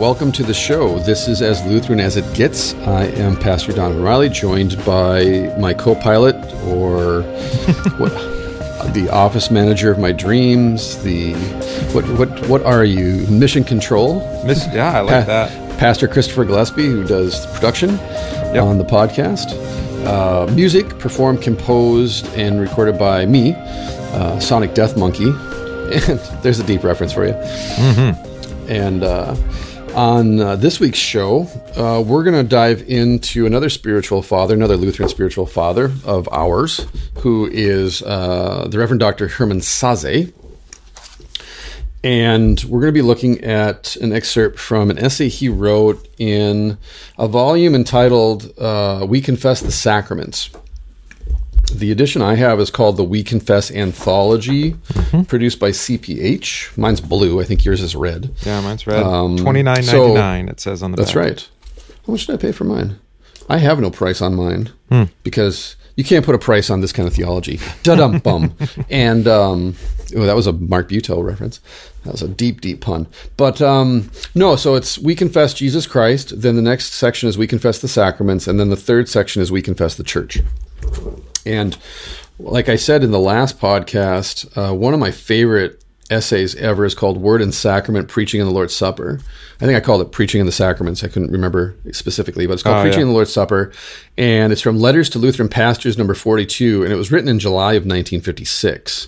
welcome to the show. This is As Lutheran as It Gets. I am Pastor Don Riley, joined by my co pilot, or what, the office manager of my dreams. The what, what, what are you? Mission Control? Miss, yeah, I like that. Pastor Christopher Gillespie, who does production Yep. on the podcast. Uh, music performed, composed, and recorded by me, uh, Sonic Death Monkey. And there's a deep reference for you. And uh, on uh, this week's show, uh, we're going to dive into another spiritual father, another Lutheran spiritual father of ours, who is uh, the Reverend Dr. Hermann Sasse. And we're going to be looking at an excerpt from an essay he wrote in a volume entitled uh, We Confess the Sacraments. The edition I have is called the We Confess Anthology, produced by CPH. Mine's blue. I think yours is red. Yeah, mine's red. Um, Twenty nine so- ninety nine. It says on the. Back. That's back. right. How much did I pay for mine? I have no price on mine Hmm. because you can't put a price on this kind of theology. Da dum bum. and um, oh, that was a Mark Butel reference. That was a deep, deep pun. But um, no, so it's we confess Jesus Christ. Then the next section is we confess the sacraments, and then the third section is we confess the church. And like I said in the last podcast, uh, one of my favorite essays ever is called Word and Sacrament Preaching in the Lord's Supper. I think I called it Preaching in the Sacraments. I couldn't remember specifically, but it's called Oh, Preaching yeah. in the Lord's Supper. And it's from Letters to Lutheran Pastors, number 42. And it was written in July of 1956.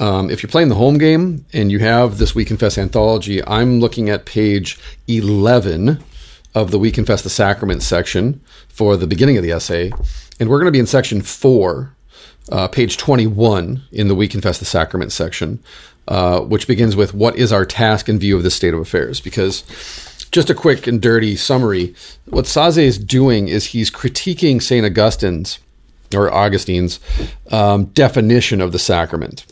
Um, if you're playing the home game and you have this We Confess anthology, I'm looking at page 11 of the We Confess the Sacrament section for the beginning of the essay. And we're going to be in section four, uh, page 21 in the We Confess the Sacrament section, uh, which begins with What is our task in view of this state of affairs? Because just a quick and dirty summary what Sasse is doing is he's critiquing St. Augustine's or Augustine's um, definition of the sacrament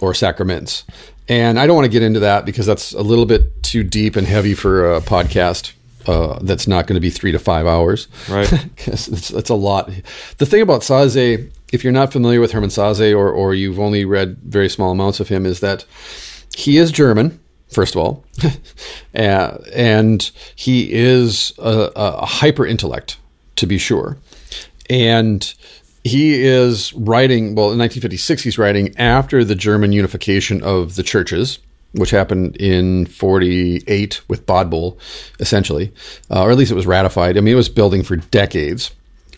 or sacraments. And I don't want to get into that because that's a little bit too deep and heavy for a podcast uh, that's not going to be three to five hours. Right. It's a lot. The thing about Sasse, if you're not familiar with Hermann Sasse or, or you've only read very small amounts of him, is that he is German, first of all, uh, and he is a, a hyper intellect, to be sure. And he is writing, well, in 1956, he's writing after the German unification of the churches, which happened in 48 with Bodbull, essentially, uh, or at least it was ratified. I mean, it was building for decades,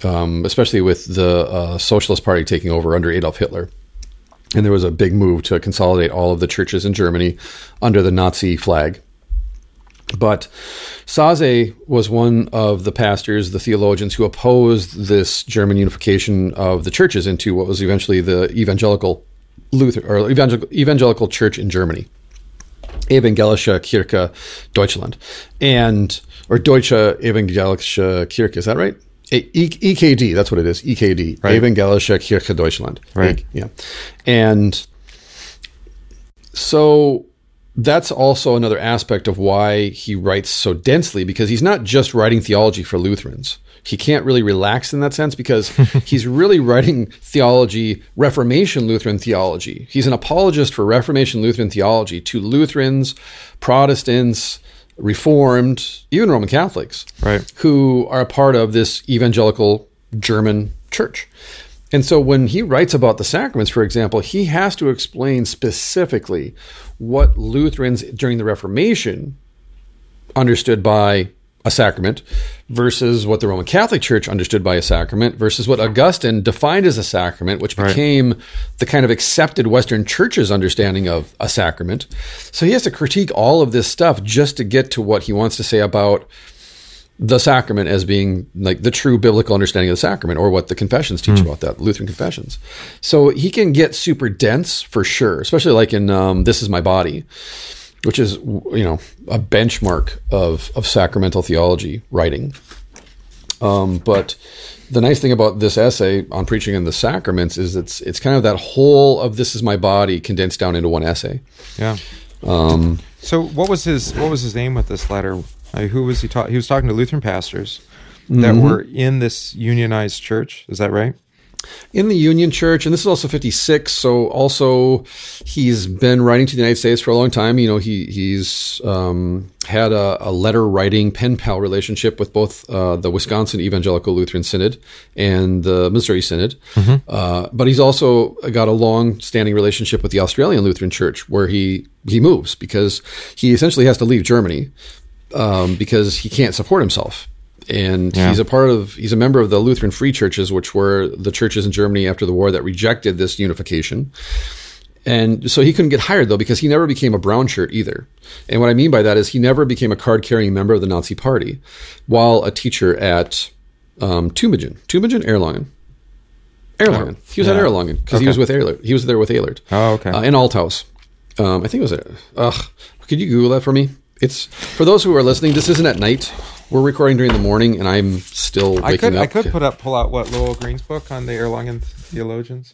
um, especially with the uh, Socialist Party taking over under Adolf Hitler. And there was a big move to consolidate all of the churches in Germany under the Nazi flag. But Sasse was one of the pastors, the theologians who opposed this German unification of the churches into what was eventually the evangelical Luther or evangelical, evangelical church in Germany. Evangelische Kirche Deutschland and or Deutsche Evangelische Kirche is that right? E- E- EKD, that's what it is. EKD, Right. Evangelische Kirche Deutschland. Right. Yeah, and so that's also another aspect of why he writes so densely because he's not just writing theology for Lutherans. He can't really relax in that sense because he's really writing theology, Reformation Lutheran theology. He's an apologist for Reformation Lutheran theology to Lutherans, Protestants, Reformed, even Roman Catholics Right. who are a part of this evangelical German church. And so when he writes about the sacraments, for example, he has to explain specifically what Lutherans during the Reformation understood by a sacrament versus what the Roman Catholic Church understood by a sacrament versus what Augustine defined as a sacrament, which Right. became the kind of accepted Western Church's understanding of a sacrament. So he has to critique all of this stuff just to get to what he wants to say about the sacrament as being like the true biblical understanding of the sacrament or what the confessions teach about that lutheran confessions so he can get super dense for sure especially like in um, this is my body which is you know a benchmark of of sacramental theology writing um, but the nice thing about this essay on preaching in the sacraments is it's it's kind of that whole of this is my body condensed down into one essay Yeah. um, So what was his what was his aim with this letter? Who was he talking? He was talking to Lutheran pastors that Mm-hmm. were in this unionized church. Is that right? In the Union Church, and this is also 56. So also, he's been writing to the United States for a long time. You know, he he's um, had a, a, letter writing pen pal relationship with both uh, the Wisconsin Evangelical Lutheran Synod and the Missouri Synod. Mm-hmm. Uh, but he's also got a long standing relationship with the Australian Lutheran Church, where he he moves because he essentially has to leave Germany um, because he can't support himself and yeah. he's a part of he's a member of the Lutheran Free Churches, which were the churches in Germany after the war that rejected this unification. And so he couldn't get hired though because he never became a brown shirt either. And what I mean by that is he never became a card carrying member of the Nazi Party, while a teacher at um, Tübingen, Tübingen, Erlangen. Erlangen. He was yeah. at Erlangen because okay. he was with Elert. He was there with Elert. Oh, okay. Uh, in Althaus. Um, I think it was. Ugh. Could you Google that for me? It's for those who are listening. This isn't at night. We're recording during the morning, and I'm still waking I could, up. I could put up pull out what Lowell Green's book on the Erlangen theologians.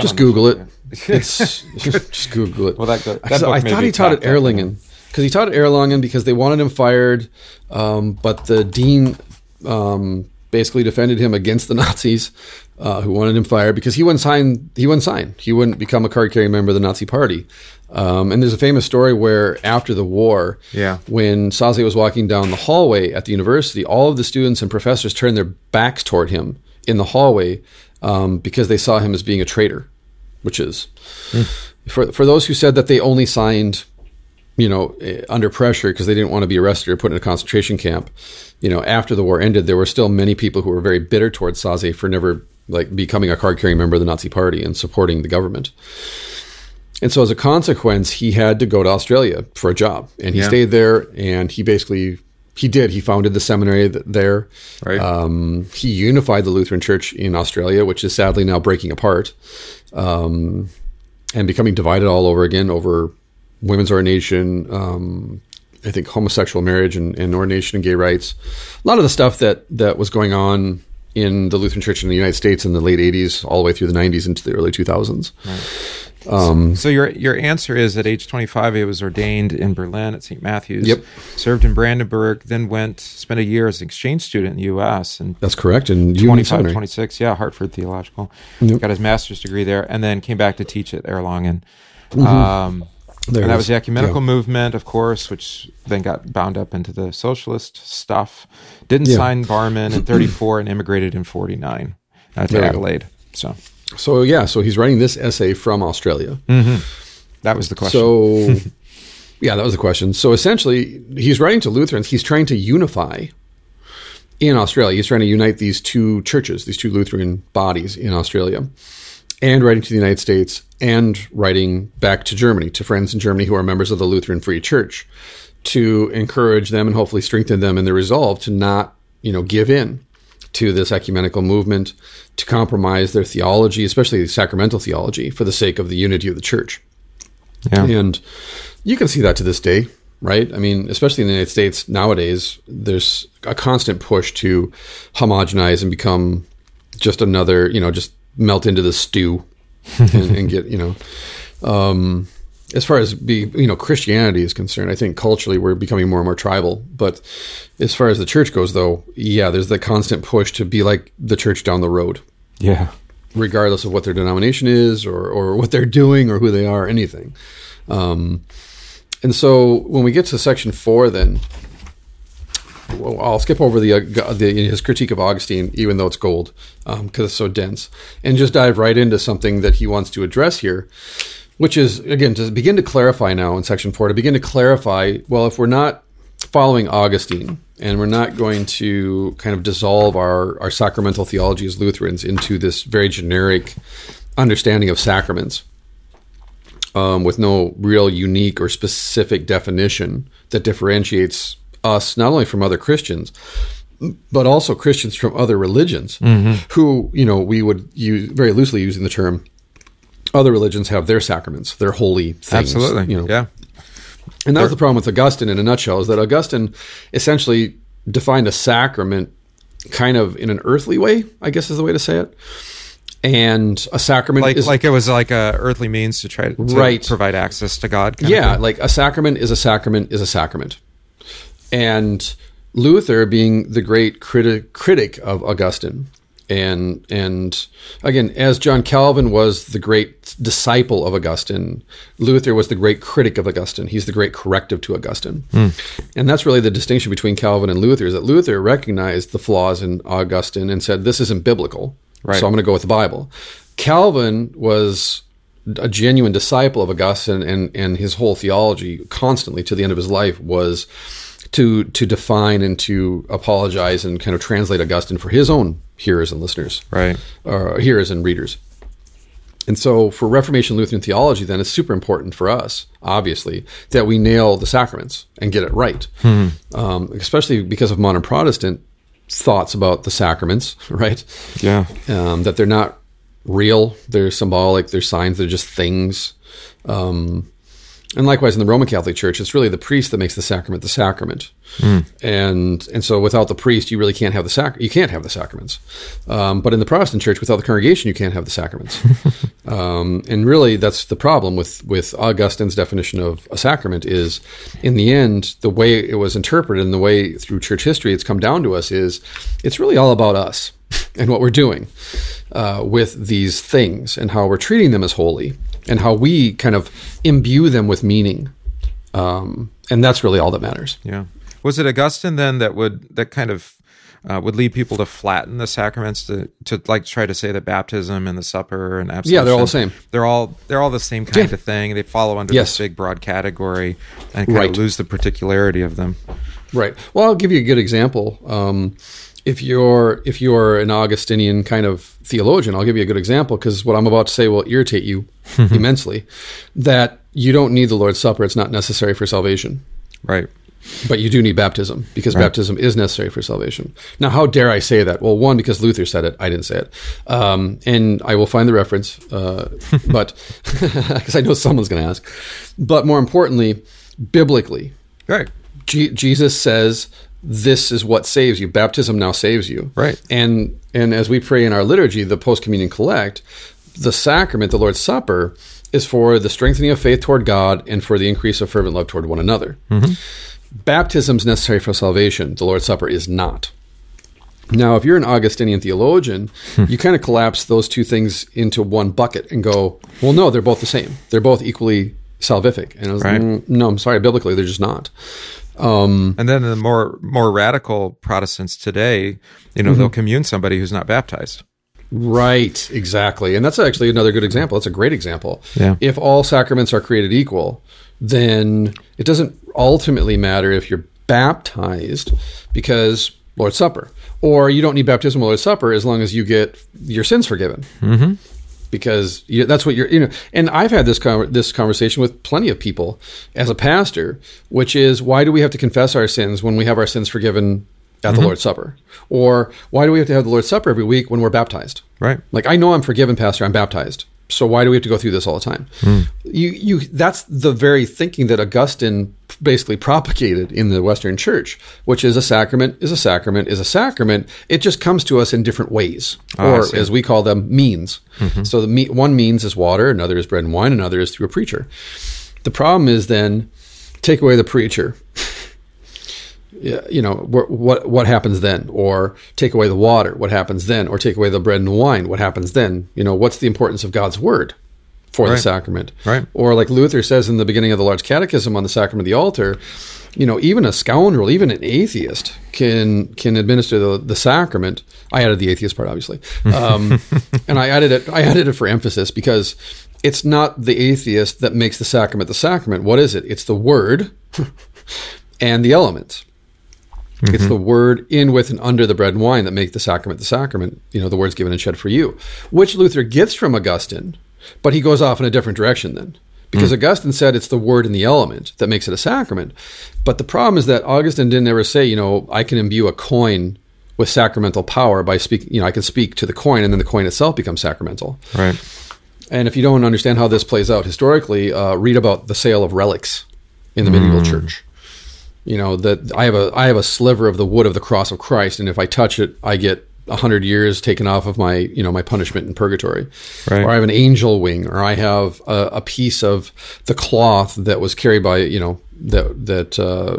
Just Google it. It's just Google it. Well, that, that I thought he taught at Erlangen because he taught at Erlangen because they wanted him fired, um, but the dean um, basically defended him against the Nazis uh, who wanted him fired because he wouldn't sign. He wouldn't sign. He wouldn't become a card carrying member of the Nazi Party. Um, and there's a famous story where after the war, yeah. when Sasse was walking down the hallway at the university, all of the students and professors turned their backs toward him in the hallway um, because they saw him as being a traitor, which is mm. for for those who said that they only signed, you know, eh, under pressure because they didn't want to be arrested or put in a concentration camp. You know, after the war ended, there were still many people who were very bitter towards Sasse for never like becoming a card carrying member of the Nazi Party and supporting the government. And so, as a consequence, he had to go to Australia for a job, and he yeah. stayed there. And he basically he did. He founded the seminary there. Right. Um, he unified the Lutheran Church in Australia, which is sadly now breaking apart um, and becoming divided all over again over women's ordination. Um, I think homosexual marriage and, and, ordination and gay rights. A lot of the stuff that that was going on in the Lutheran Church in the United States in the late '80s, all the way through the '90s into the early 2000s. Right. Um, so, so, your your answer is at age 25, he was ordained in Berlin at St. Matthew's. Yep. Served in Brandenburg, then went spent a year as an exchange student in the U.S. and that's correct. And 25, 26, yeah, Hartford Theological. Yep. Got his master's degree there, and then came back to teach at Erlangen. Mm-hmm. Um, and that was the ecumenical yeah. movement, of course, which then got bound up into the socialist stuff. Didn't yeah. sign Barmen in 34 and immigrated in 49 uh, to Adelaide. So so yeah, so he's writing this essay from Australia. Mm-hmm. That was the question. So yeah, that was the question. So essentially, he's writing to Lutherans. He's trying to unify in Australia. He's trying to unite these two churches, these two Lutheran bodies in Australia, and writing to the United States and writing back to Germany to friends in Germany who are members of the Lutheran Free Church to encourage them and hopefully strengthen them in their resolve to not, you know, give in to this ecumenical movement to compromise their theology, especially the sacramental theology, for the sake of the unity of the church. Yeah. And you can see that to this day, right? I mean, especially in the United States nowadays, there's a constant push to homogenize and become just another, you know, just melt into the stew and, and get, you know, um, as far as be you know Christianity is concerned, I think culturally we're becoming more and more tribal. But as far as the church goes, though, yeah, there's the constant push to be like the church down the road. Yeah, regardless of what their denomination is or or what they're doing or who they are, anything. Um, and so when we get to section four, then I'll skip over the, uh, the, his critique of Augustine, even though it's gold, because um, it's so dense, and just dive right into something that he wants to address here which is again to begin to clarify now in section four to begin to clarify well if we're not following augustine and we're not going to kind of dissolve our, our sacramental theology as lutherans into this very generic understanding of sacraments um, with no real unique or specific definition that differentiates us not only from other christians but also christians from other religions mm-hmm. who you know we would use very loosely using the term other religions have their sacraments, their holy things. Absolutely. You know. Yeah. And that was the problem with Augustine in a nutshell is that Augustine essentially defined a sacrament kind of in an earthly way, I guess is the way to say it. And a sacrament like is like it was like a earthly means to try to right. provide access to God. yeah, like a sacrament is a sacrament is a sacrament. And Luther being the great critic critic of Augustine and and again as john calvin was the great disciple of augustine luther was the great critic of augustine he's the great corrective to augustine mm. and that's really the distinction between calvin and luther is that luther recognized the flaws in augustine and said this isn't biblical right. so i'm going to go with the bible calvin was a genuine disciple of augustine and and his whole theology constantly to the end of his life was to to define and to apologize and kind of translate Augustine for his own hearers and listeners, right? Or hearers and readers. And so, for Reformation Lutheran theology, then it's super important for us, obviously, that we nail the sacraments and get it right, hmm. um, especially because of modern Protestant thoughts about the sacraments, right? Yeah, um, that they're not real; they're symbolic, they're signs, they're just things. Um, and likewise in the Roman Catholic Church, it's really the priest that makes the sacrament the sacrament. Mm. And and so without the priest, you really can't have the sac- you can't have the sacraments. Um, but in the Protestant Church, without the congregation, you can't have the sacraments. um, and really, that's the problem with with Augustine's definition of a sacrament is, in the end, the way it was interpreted and the way through church history it's come down to us is, it's really all about us and what we're doing uh, with these things and how we're treating them as holy and how we kind of imbue them with meaning. Um, and that's really all that matters. Yeah. Was it Augustine then that would that kind of uh, would lead people to flatten the sacraments to to like try to say that baptism and the supper and absolution yeah they're all the same they're all they're all the same kind yeah. of thing they follow under yes. this big broad category and kind right. of lose the particularity of them right well I'll give you a good example um, if you're if you're an Augustinian kind of theologian, I'll give you a good example because what I'm about to say will irritate you immensely. That you don't need the Lord's Supper; it's not necessary for salvation. Right. But you do need baptism because right. baptism is necessary for salvation. Now, how dare I say that? Well, one, because Luther said it, I didn't say it, um, and I will find the reference, uh, but because I know someone's going to ask. But more importantly, biblically, right? G- Jesus says this is what saves you. Baptism now saves you. Right. And and as we pray in our liturgy, the post communion collect, the sacrament, the Lord's Supper, is for the strengthening of faith toward God and for the increase of fervent love toward one another. Mm-hmm. Baptism is necessary for salvation. The Lord's Supper is not. Now, if you're an Augustinian theologian, hmm. you kind of collapse those two things into one bucket and go, well, no, they're both the same. They're both equally salvific. And I was right. mm, no, I'm sorry, biblically, they're just not. Um, and then the more more radical Protestants today, you know, mm-hmm. they'll commune somebody who's not baptized. Right, exactly. And that's actually another good example. That's a great example. Yeah. If all sacraments are created equal, then it doesn't ultimately matter if you're baptized because Lord's Supper, or you don't need baptism or Lord's Supper as long as you get your sins forgiven. Mm-hmm because you, that's what you're you know and i've had this con- this conversation with plenty of people as a pastor which is why do we have to confess our sins when we have our sins forgiven at mm-hmm. the lord's supper? Or why do we have to have the lord's supper every week when we're baptized? Right. Like i know i'm forgiven pastor i'm baptized so why do we have to go through this all the time? Mm. You, you, that's the very thinking that Augustine basically propagated in the Western Church, which is a sacrament is a sacrament is a sacrament. It just comes to us in different ways, oh, or as we call them, means. Mm-hmm. So the me- one means is water, another is bread and wine, another is through a preacher. The problem is then take away the preacher you know what what happens then? Or take away the water what happens then? Or take away the bread and wine what happens then? You know what's the importance of god's word for right. the sacrament? Right. Or like luther says in the beginning of the large catechism on the sacrament of the altar you know even a scoundrel even an atheist can can administer the, the sacrament. I added the atheist part obviously. Um, and i added it i added it for emphasis because it's not the atheist that makes the sacrament the sacrament. What is it? It's the word and the elements Mm-hmm. It's the word in, with, and under the bread and wine that make the sacrament the sacrament. You know, the words given and shed for you, which Luther gets from Augustine, but he goes off in a different direction then. Because mm. Augustine said it's the word and the element that makes it a sacrament. But the problem is that Augustine didn't ever say, you know, I can imbue a coin with sacramental power by speaking, you know, I can speak to the coin and then the coin itself becomes sacramental. Right. And if you don't understand how this plays out historically, uh, read about the sale of relics in the medieval mm. church you know that I have a I have a sliver of the wood of the cross of Christ, and if I touch it, I get a hundred years taken off of my you know my punishment in purgatory. Right. Or I have an angel wing, or I have a, a, piece of the cloth that was carried by you know that that uh,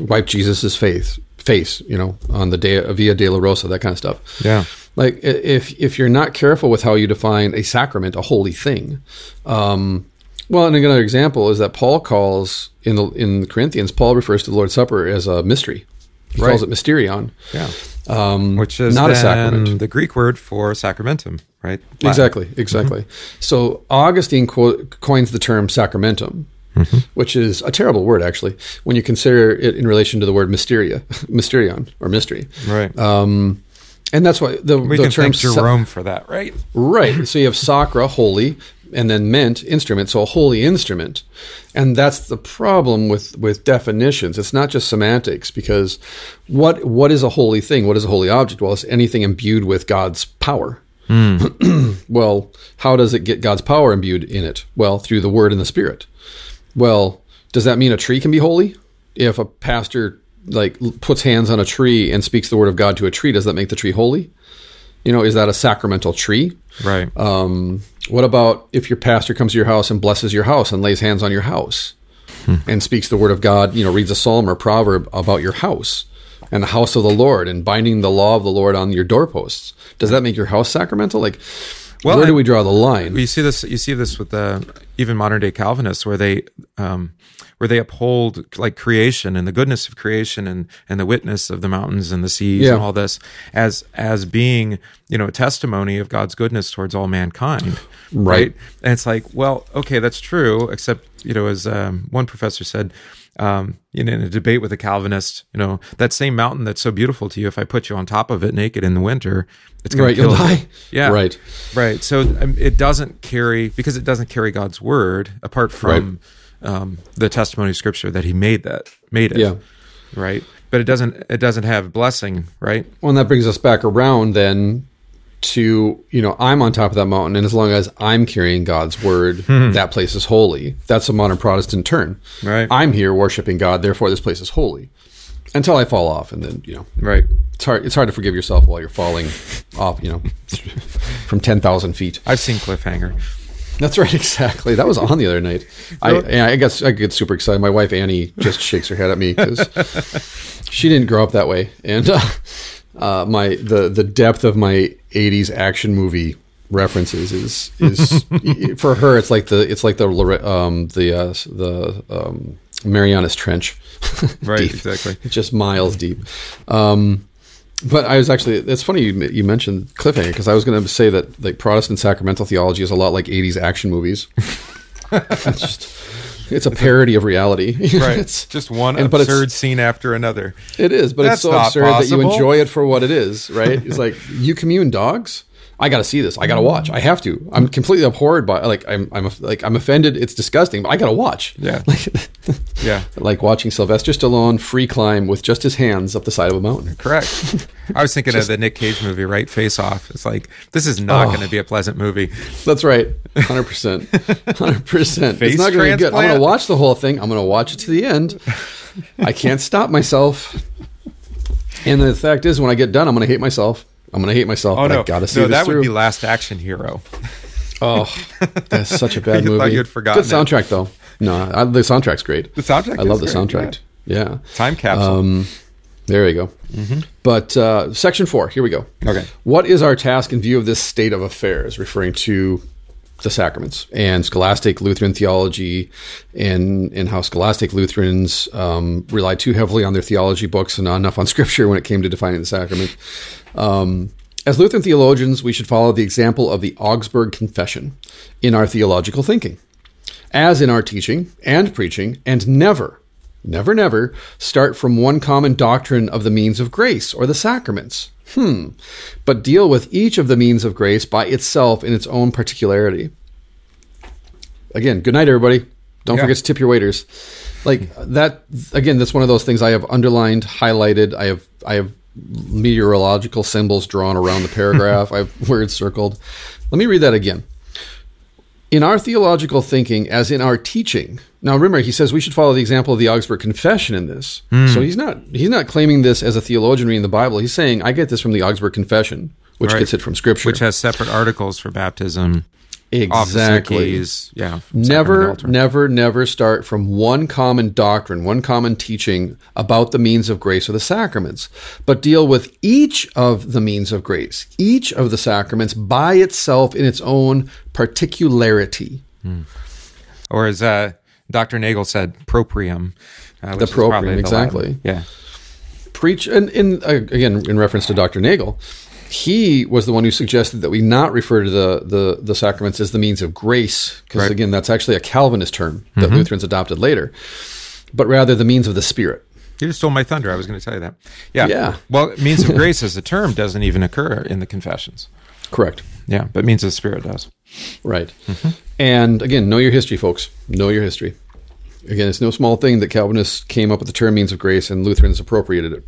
wiped Jesus's face face, you know, on the day Via Dolorosa that kind of stuff. Yeah. Like if if you're not careful with how you define a sacrament, a holy thing, um, well, and another example is that Paul calls in the in Corinthians, Paul refers to the Lord's Supper as a mystery. He right. calls it mysterion. Yeah. Um, Which is not a sacrament. The Greek word for sacramentum, right? Latin. Exactly, exactly. Mm-hmm. So Augustine co- coins the term sacramentum, mm-hmm. which is a terrible word actually when you consider it in relation to the word mysteria, mysterion or mystery. Right. Um, and that's why the, we the can term thank Jerome sa- for that, right? Right. So you have sacra, holy, and then meant instrument. So a holy instrument, and that's the problem with with definitions. It's not just semantics because what what is a holy thing? What is a holy object? Well, it's anything imbued with God's power. Mm. well, how does it get God's power imbued in it? Well, through the Word and the Spirit. Well, does that mean a tree can be holy? If a pastor like puts hands on a tree and speaks the word of God to a tree, does that make the tree holy? You know, is that a sacramental tree? Right. Um, what about if your pastor comes to your house and blesses your house and lays hands on your house hmm. and speaks the word of God, you know, reads a psalm or proverb about your house and the house of the Lord and binding the law of the Lord on your doorposts? Does that make your house sacramental? Like, well, where do we draw the line? You see this. You see this with the even modern day Calvinists, where they um, where they uphold like creation and the goodness of creation and and the witness of the mountains and the seas yeah. and all this as as being you know a testimony of God's goodness towards all mankind, right? right? And it's like, well, okay, that's true, except you know, as um, one professor said. Um, in, in a debate with a Calvinist, you know, that same mountain that's so beautiful to you, if I put you on top of it naked in the winter, it's going right, to kill you. Yeah. Right. Right. So um, it doesn't carry, because it doesn't carry God's word apart from right um, the testimony of Scripture that He made that made it. Yeah. Right. But it doesn't. It doesn't have blessing. Right. Well, and that brings us back around then to you know I'm on top of that mountain, and as long as I'm carrying God's word, mm-hmm. that place is holy. That's a modern Protestant turn. Right. I'm here worshiping God, therefore this place is holy. Until I fall off, and then you know. Right. It's hard. It's hard to forgive yourself while you're falling off. You know, from ten thousand feet. I've seen Cliffhanger. That's right, exactly. That was on the other night. I, I guess I get super excited. My wife Annie just shakes her head at me because she didn't grow up that way, and uh, uh, my the the depth of my '80s action movie references is is for her. It's like the it's like the um, the uh, the um, Marianas Trench, right? Exactly, just miles deep. Um, but I was actually, it's funny you, you mentioned cliffhanger because I was going to say that like Protestant sacramental theology is a lot like 80s action movies. it's just, it's a parody of reality. Right. it's just one and, absurd scene after another. It is, but That's it's so absurd possible. that you enjoy it for what it is, right? It's like, you commune dogs? I got to see this. I got to watch. I have to. I'm completely abhorred by like I'm I'm like I'm offended. It's disgusting, but I got to watch. Yeah. yeah. Like watching Sylvester Stallone free climb with just his hands up the side of a mountain. Correct. I was thinking just, of the Nick Cage movie, right? Face Off. It's like this is not oh, going to be a pleasant movie. That's right. 100%. 100%. it's not going to be good. I'm going to watch the whole thing. I'm going to watch it to the end. I can't stop myself. And the fact is when I get done, I'm going to hate myself. I'm gonna hate myself. Oh no, I gotta see no, that through. would be Last Action Hero. oh, that's such a bad movie. Thought you'd forgotten. Good soundtrack it. though. No, I, the soundtrack's great. The soundtrack. I love the soundtrack. Yeah. yeah. Time capsule. Um, there you go. Mm-hmm. But uh, section four. Here we go. Okay. What is our task in view of this state of affairs? Referring to the sacraments and scholastic Lutheran theology, and and how scholastic Lutherans um, rely too heavily on their theology books and not enough on Scripture when it came to defining the sacrament. Um, as Lutheran theologians, we should follow the example of the Augsburg Confession in our theological thinking, as in our teaching and preaching, and never, never, never start from one common doctrine of the means of grace or the sacraments. Hmm. But deal with each of the means of grace by itself in its own particularity. Again, good night, everybody. Don't yeah. forget to tip your waiters. Like that again, that's one of those things I have underlined, highlighted, I have I have meteorological symbols drawn around the paragraph. I have words circled. Let me read that again. In our theological thinking, as in our teaching, now remember he says we should follow the example of the Augsburg Confession in this. Mm. So he's not he's not claiming this as a theologian reading the Bible. He's saying I get this from the Augsburg Confession, which right. gets it from Scripture, which has separate articles for baptism. Exactly. Yeah. Never, never, never start from one common doctrine, one common teaching about the means of grace or the sacraments, but deal with each of the means of grace, each of the sacraments by itself in its own particularity. Hmm. Or as uh, Dr. Nagel said, proprium. Uh, the proprium, exactly. Yeah. Preach, and in, uh, again, in reference to Dr. Nagel, he was the one who suggested that we not refer to the the, the sacraments as the means of grace, because right. again, that's actually a Calvinist term that mm-hmm. Lutherans adopted later, but rather the means of the Spirit. You just stole my thunder. I was going to tell you that. Yeah. Yeah. Well, means of grace as a term doesn't even occur in the confessions. Correct. Yeah, but means of the Spirit does. Right. Mm-hmm. And again, know your history, folks. Know your history. Again, it's no small thing that Calvinists came up with the term means of grace and Lutherans appropriated it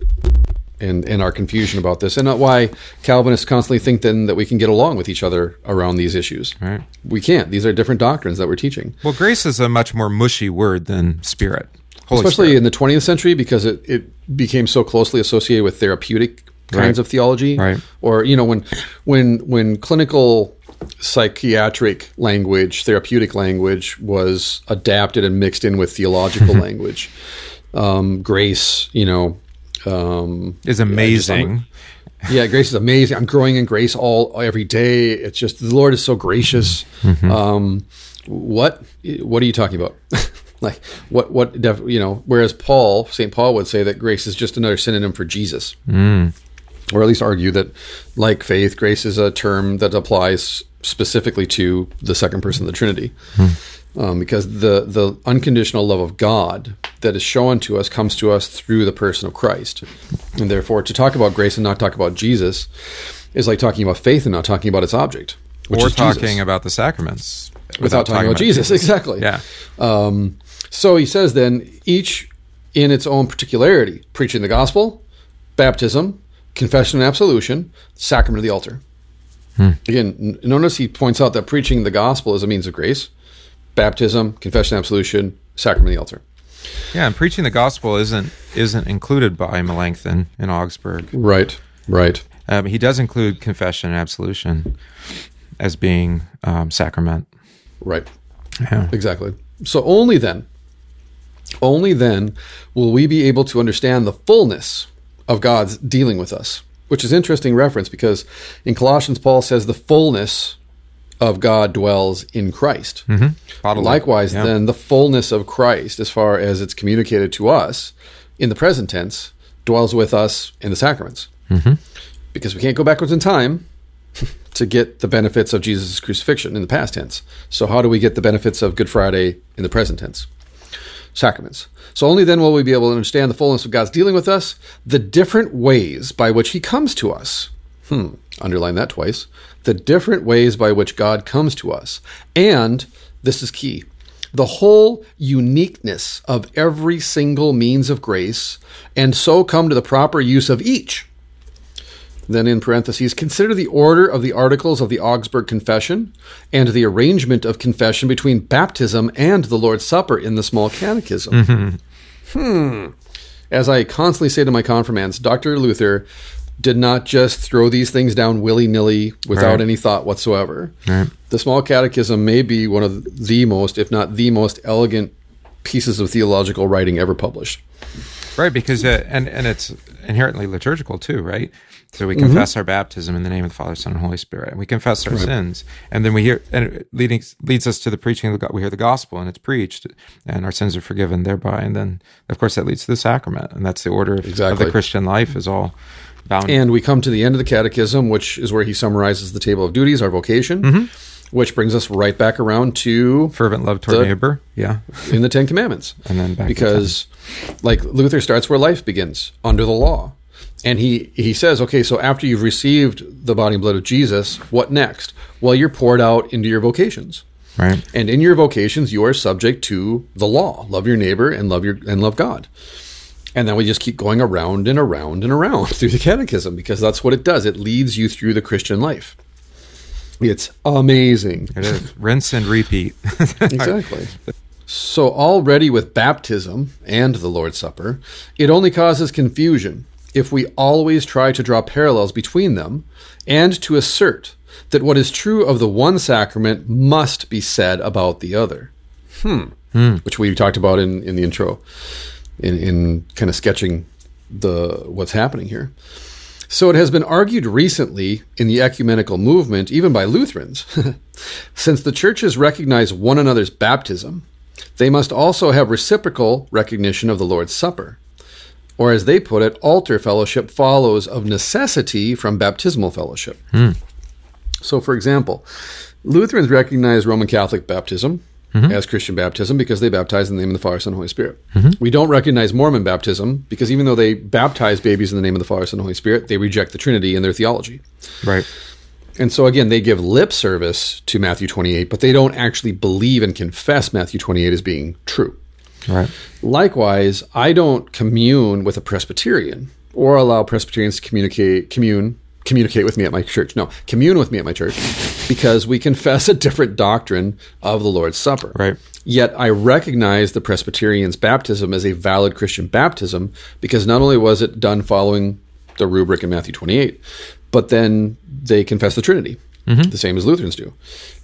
and, and our confusion about this, and not why Calvinists constantly think then that we can get along with each other around these issues. Right. We can't. These are different doctrines that we're teaching. Well, grace is a much more mushy word than spirit, Holy especially spirit. in the 20th century because it, it became so closely associated with therapeutic kinds right. of theology. Right. Or you know when when when clinical psychiatric language, therapeutic language was adapted and mixed in with theological language. Um, grace, you know, um, is amazing. Yeah, grace is amazing. I'm growing in grace all every day. It's just the Lord is so gracious. Mm-hmm. Um, what what are you talking about? like what what def, you know? Whereas Paul, Saint Paul, would say that grace is just another synonym for Jesus, mm. or at least argue that, like faith, grace is a term that applies specifically to the second person of the Trinity. Mm um, because the the unconditional love of God that is shown to us comes to us through the person of Christ, and therefore to talk about grace and not talk about Jesus is like talking about faith and not talking about its object, which or talking Jesus. about the sacraments without, without talking, about, about Jesus. Jesus. Exactly. Yeah. Um, so he says then each in its own particularity, preaching the gospel, baptism, confession and absolution, sacrament of the altar. Hmm. Again, notice he points out that preaching the gospel is a means of grace baptism, confession, absolution, sacrament of the altar. Yeah, and preaching the gospel isn't isn't included by Melanchthon in Augsburg. Right, right. Um, he does include confession and absolution as being um, sacrament. Right. Yeah. Exactly. So only then, only then will we be able to understand the fullness of God's dealing with us. Which is interesting reference because in Colossians, Paul says the fullness of God dwells in Christ. Mm-hmm. Likewise, yeah. then the fullness of Christ, as far as it's communicated to us in the present tense, dwells with us in the sacraments. Mm-hmm. Because we can't go backwards in time to get the benefits of Jesus' crucifixion in the past tense. So, how do we get the benefits of Good Friday in the present tense? Sacraments. So, only then will we be able to understand the fullness of God's dealing with us, the different ways by which He comes to us. Hmm, underline that twice the different ways by which God comes to us. And this is key the whole uniqueness of every single means of grace, and so come to the proper use of each. Then, in parentheses, consider the order of the articles of the Augsburg Confession and the arrangement of confession between baptism and the Lord's Supper in the Small Catechism. Mm-hmm. Hmm. As I constantly say to my confirmands, Dr. Luther did not just throw these things down willy nilly without right. any thought whatsoever. Right. The Small Catechism may be one of the most, if not the most elegant pieces of theological writing ever published. Right, because uh, and and it's inherently liturgical too, right? So we confess mm-hmm. our baptism in the name of the Father, Son, and Holy Spirit. And we confess our right. sins, and then we hear, and it leading leads us to the preaching of the we hear the gospel, and it's preached, and our sins are forgiven thereby. And then, of course, that leads to the sacrament, and that's the order of, exactly. of the Christian life is all Bound. And we come to the end of the catechism, which is where he summarizes the table of duties, our vocation, mm-hmm. which brings us right back around to fervent love toward the, neighbor. Yeah. In the Ten Commandments. and then because, like, Luther starts where life begins, under the law. And he, he says, okay, so after you've received the body and blood of Jesus, what next? Well, you're poured out into your vocations. Right. And in your vocations, you are subject to the law. Love your neighbor and love your and love God. And then we just keep going around and around and around through the catechism because that's what it does. It leads you through the Christian life. It's amazing. It is. Rinse and repeat. exactly. So, already with baptism and the Lord's Supper, it only causes confusion if we always try to draw parallels between them and to assert that what is true of the one sacrament must be said about the other. Hmm. hmm. Which we talked about in, in the intro, in, in kind of sketching the what's happening here. So it has been argued recently in the ecumenical movement, even by Lutherans, since the churches recognize one another's baptism, they must also have reciprocal recognition of the Lord's Supper. Or as they put it, altar fellowship follows of necessity from baptismal fellowship. Hmm. So, for example, Lutherans recognize Roman Catholic baptism, mm-hmm. as Christian baptism because they baptize in the name of the Father, Son, and Holy Spirit. Mm-hmm. We don't recognize Mormon baptism because even though they baptize babies in the name of the Father, Son, and Holy Spirit, they reject the Trinity in their theology. Right. And so again, they give lip service to Matthew 28, but they don't actually believe and confess Matthew 28 as being true. Right. Likewise, I don't commune with a Presbyterian or allow Presbyterians to communicate commune communicate with me at my church. No, commune with me at my church because we confess a different doctrine of the Lord's Supper. Right. Yet I recognize the Presbyterian's baptism as a valid Christian baptism because not only was it done following the rubric in Matthew 28, but then they confess the Trinity, mm-hmm. the same as Lutherans do.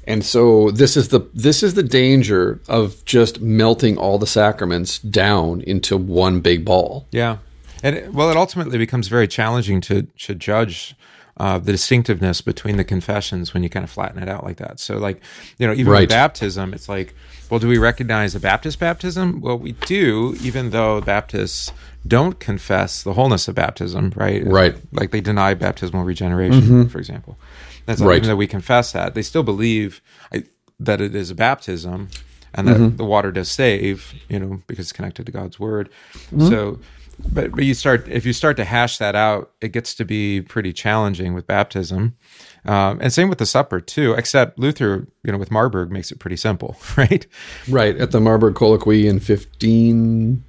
And so this is the this is the danger of just melting all the sacraments down into one big ball. Yeah. And it, well, it ultimately becomes very challenging to to judge uh, the distinctiveness between the confessions when you kind of flatten it out like that. So, like, you know, even right. with baptism, it's like, well, do we recognize a Baptist baptism? Well, we do, even though Baptists don't confess the wholeness of baptism, right? Right. Like they deny baptismal regeneration, mm-hmm. for example. That's right. even though we confess that, they still believe I, that it is a baptism and that mm-hmm. the water does save, you know, because it's connected to God's word. Mm-hmm. So but but you start if you start to hash that out, it gets to be pretty challenging with baptism, um, and same with the supper too. Except Luther, you know, with Marburg makes it pretty simple, right? Right at the Marburg Colloquy in fifteen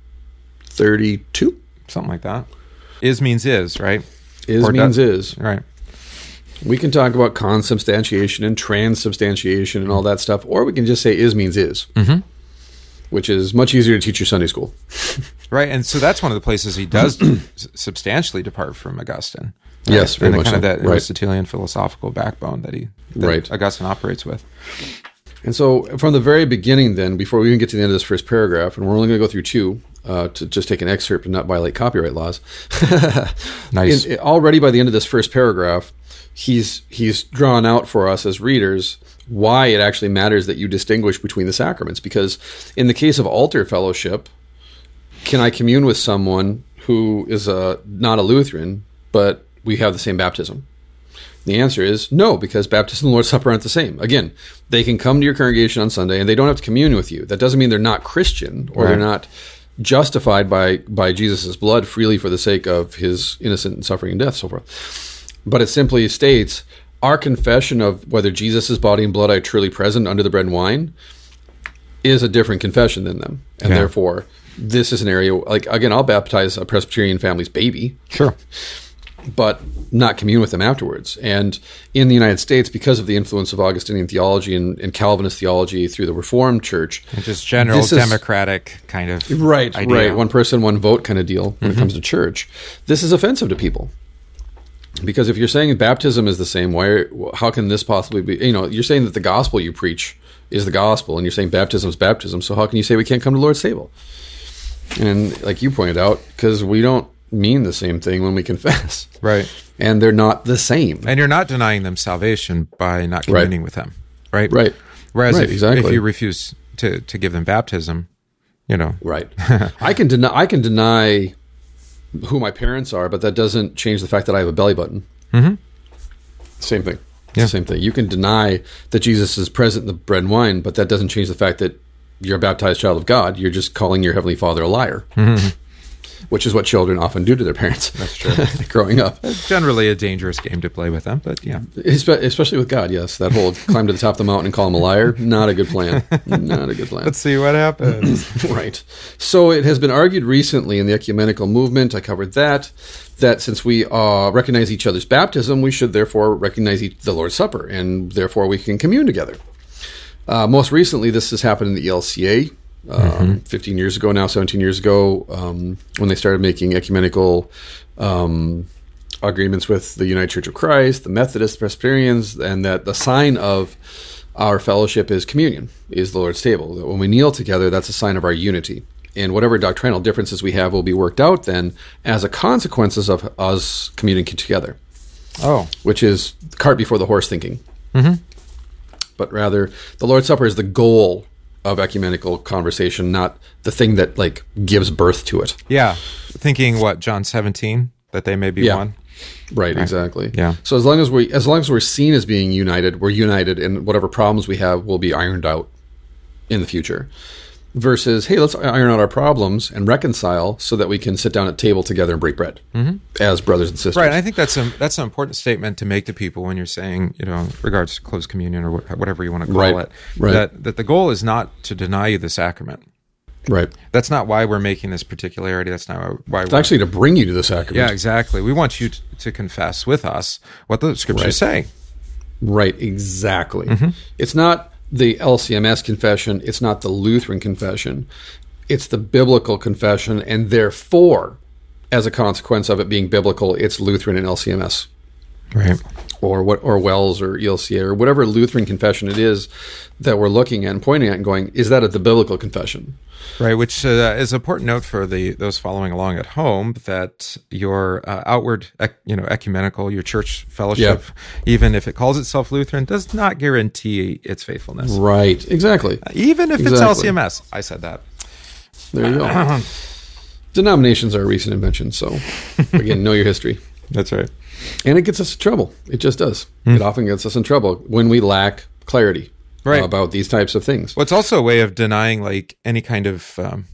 thirty two, something like that. Is means is right. Is or means does, is right. We can talk about consubstantiation and transubstantiation and all that stuff, or we can just say is means is. Mm-hmm which is much easier to teach your Sunday school. right, and so that's one of the places he does substantially depart from Augustine. Right? Yes, very and much kind so. of that right. Aristotelian philosophical backbone that he that right. Augustine operates with. And so, from the very beginning, then, before we even get to the end of this first paragraph, and we're only going to go through two uh, to just take an excerpt and not violate copyright laws. nice. In, already by the end of this first paragraph, he's he's drawn out for us as readers why it actually matters that you distinguish between the sacraments. Because in the case of altar fellowship, can I commune with someone who is a not a Lutheran, but we have the same baptism? The answer is no, because baptism and Lord's Supper aren't the same. Again, they can come to your congregation on Sunday and they don't have to commune with you. That doesn't mean they're not Christian or right. they're not justified by by Jesus' blood freely for the sake of his innocent suffering and death, so forth. But it simply states our confession of whether Jesus' body and blood are truly present under the bread and wine is a different confession than them. And yeah. therefore, this is an area like again, I'll baptize a Presbyterian family's baby. Sure. But not commune with them afterwards. And in the United States, because of the influence of Augustinian theology and, and Calvinist theology through the Reformed Church, and just general democratic is, kind of right, idea. right, one person, one vote kind of deal when mm-hmm. it comes to church. This is offensive to people because if you're saying baptism is the same way, how can this possibly be? You know, you're saying that the gospel you preach is the gospel, and you're saying baptism is baptism. So how can you say we can't come to Lord's table? And like you pointed out, because we don't mean the same thing when we confess, right? And they're not the same. And you're not denying them salvation by not communing right. with them, right? Right. Whereas right, if, exactly. if you refuse to to give them baptism, you know, right? I can deny. I can deny who my parents are, but that doesn't change the fact that I have a belly button. Mm-hmm. Same thing. Yeah. Same thing. You can deny that Jesus is present in the bread and wine, but that doesn't change the fact that you're a baptized child of God. You're just calling your heavenly Father a liar. Mm-hmm which is what children often do to their parents. That's true. growing up, it's generally a dangerous game to play with them, but yeah, especially with God. Yes, that whole climb to the top of the mountain and call him a liar, not a good plan. Not a good plan. Let's see what happens. right. So it has been argued recently in the ecumenical movement. I covered that. That since we uh, recognize each other's baptism, we should therefore recognize each, the Lord's Supper, and therefore we can commune together. Uh, most recently, this has happened in the ELCA, mm-hmm. Um, 15 years ago now, 17 years ago, um, when they started making ecumenical um, agreements with the United Church of Christ, the Methodists, Presbyterians, and that the sign of our fellowship is communion, is the Lord's table. That when we kneel together, that's a sign of our unity. And whatever doctrinal differences we have will be worked out then as a consequences of us communicating together. Oh. Which is cart before the horse thinking. Mm-hmm. But rather, the Lord's Supper is the goal of ecumenical conversation, not the thing that like gives birth to it. Yeah. Thinking what, John 17? That they may be Yeah. one? Right, exactly. Yeah. So as long as we as long as we're seen as being united, we're united and whatever problems we have will be ironed out in the future. Versus, hey, let's iron out our problems and reconcile so that we can sit down at table together and break bread as brothers and sisters. Right. And I think that's a, that's an important statement to make to people when you're saying, you know, regards to closed communion or wh- whatever you want to call Right. it, Right. that, that the goal is not to deny you the sacrament. Right. That's not why we're making this particularity. That's not why It's we're actually to bring you to the sacrament. Yeah, exactly. We want you to, to confess with us what the scriptures say. Right, exactly. Mm-hmm. It's not the LCMS confession, it's not the Lutheran confession. It's the biblical confession, and therefore, as a consequence of it being biblical, it's Lutheran and LCMS. Right. Or what, or WELS, or ELCA, or whatever Lutheran confession it is that we're looking at and pointing at, and going, is that at the biblical confession? Right, which uh, is an important note for the those following along at home that your uh, outward, ec- you know, ecumenical, your church fellowship, even if it calls itself Lutheran, does not guarantee its faithfulness. Right, exactly. Even if Exactly. it's LCMS, I said that. There you go. Denominations are a recent invention, so again, know your history. That's right. And it gets us in trouble. It just does. It often gets us in trouble when we lack clarity Right. about these types of things. Well, it's also a way of denying like any kind of um,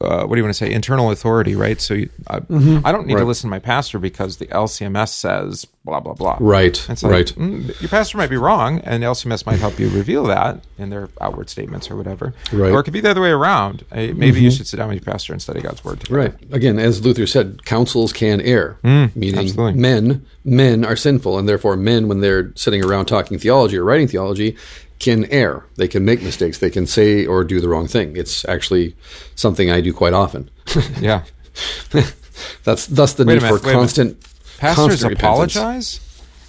uh, what do you want to say internal authority, right? So you, I, I don't need to listen to my pastor because the LCMS says blah blah blah. Right. Like, right. mm, your pastor might be wrong, and LCMS might help you reveal that in their outward statements or whatever. Right. Mm-hmm. Or it could be the other way around. Uh, Maybe you should sit down with your pastor and study God's word. together. Right. Again, as Luther said, councils can err, meaning Mm, absolutely. men men are sinful, and therefore men, when they're sitting around talking theology or writing theology, can err. They can make mistakes. They can say or do the wrong thing. It's actually something I do quite often. Yeah. That's thus the Wait need minute, for wait a minute. constant Pastors constant apologize.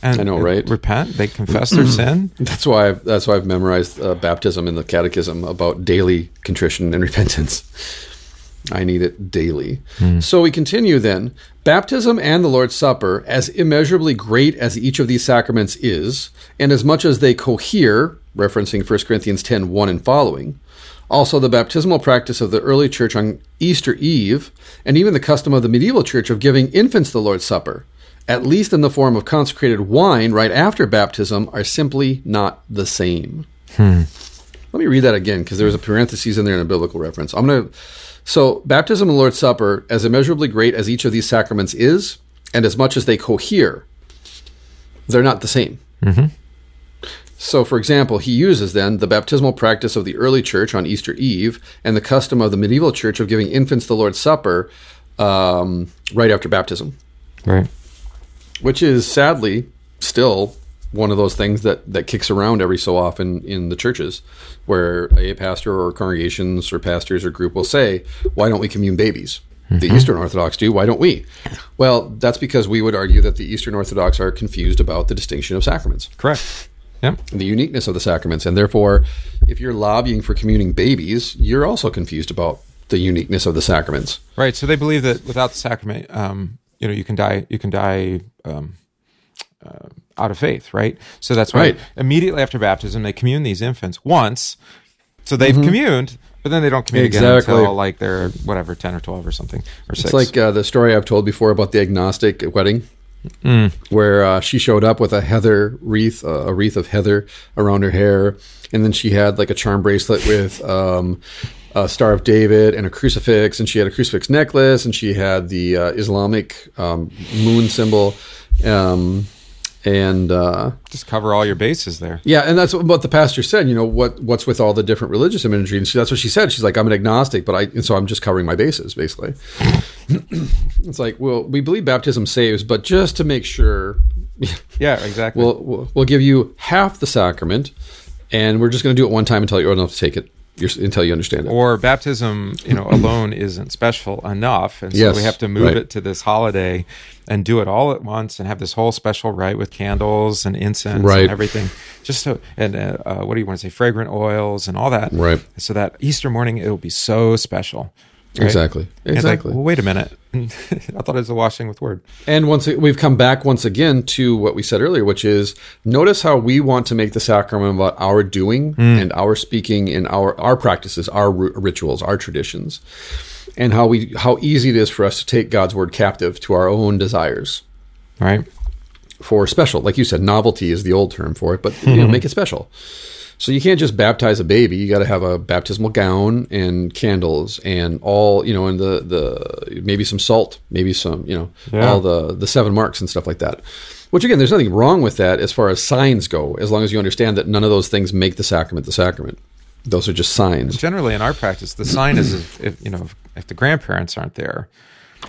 And, I know, right? Repent. They confess their sin. That's why I've, that's why I've memorized uh, baptism in the catechism about daily contrition and repentance. I need it daily. So we continue then. Baptism and the Lord's Supper, as immeasurably great as each of these sacraments is, and as much as they cohere, referencing 1 Corinthians 10 1 and following, also the baptismal practice of the early church on Easter Eve, and even the custom of the medieval church of giving infants the Lord's Supper, at least in the form of consecrated wine right after baptism, are simply not the same. Hmm. Let me read that again because there's a parenthesis in there in a biblical reference. I'm going to. So, baptism and Lord's Supper, as immeasurably great as each of these sacraments is, and as much as they cohere, they're not the same. Mm-hmm. So, for example, he uses then the baptismal practice of the early church on Easter Eve and the custom of the medieval church of giving infants the Lord's Supper um, right after baptism Right. which is sadly still one of those things that, that kicks around every so often in the churches where a pastor or congregations or pastors or group will say, Why don't we commune babies? The Eastern Orthodox do. Why don't we? Well, that's because we would argue that the Eastern Orthodox are confused about the distinction of sacraments, Correct. Yep. the uniqueness of the sacraments. And therefore, if you're lobbying for communing babies, you're also confused about the uniqueness of the sacraments. Right. So they believe that without the sacrament, um, you know, you can die. You can die um, uh, out of faith. Right. So that's why Right. immediately after baptism, they commune these infants once. So they've communed, but then they don't commune again Mm-hmm. Exactly. until like they're whatever ten or twelve or something or six. It's like uh, the story I've told before about the agnostic wedding, where uh, she showed up with a heather wreath, uh, a wreath of heather around her hair, and then she had like a charm bracelet with um, a Star of David and a crucifix, and she had a crucifix necklace, and she had the uh, Islamic um, moon symbol, um, and uh, just cover all your bases there. yeah, and that's what the pastor said. You know what? What's with all the different religious imagery? And she, that's what she said. She's like, I'm an agnostic, but I and so I'm just covering my bases, basically. it's like, well, we believe baptism saves, but just to make sure, Yeah. Exactly. we'll we'll, we'll give you half the sacrament, and we're just going to do it one time until you're old enough to take it, until you understand it. Or baptism, you know, alone isn't special enough, and so yes, we have to move right. it to this holiday and do it all at once and have this whole special rite with candles and incense right. and everything. Just so and uh, uh, what do you want to say, fragrant oils and all that, right? So that Easter morning it will be so special. Right? Exactly. Exactly. Like, well, wait a minute. I thought it was a washing with word. And once we've come back once again to what we said earlier, which is notice how we want to make the sacrament about our doing mm. and our speaking and our our practices, our r- rituals, our traditions, and how we how easy it is for us to take God's word captive to our own desires. Right. For special, like you said, novelty is the old term for it, but you know, make it special. So you can't just baptize a baby. You got to have a baptismal gown and candles and all, you know, and the the maybe some salt, maybe some, you know, yeah. all the the seven marks and stuff like that. Which again, there's nothing wrong with that as far as signs go, as long as you understand that none of those things make the sacrament the sacrament. Those are just signs. Generally, in our practice, the sign is if, if you know if, if, the grandparents aren't there,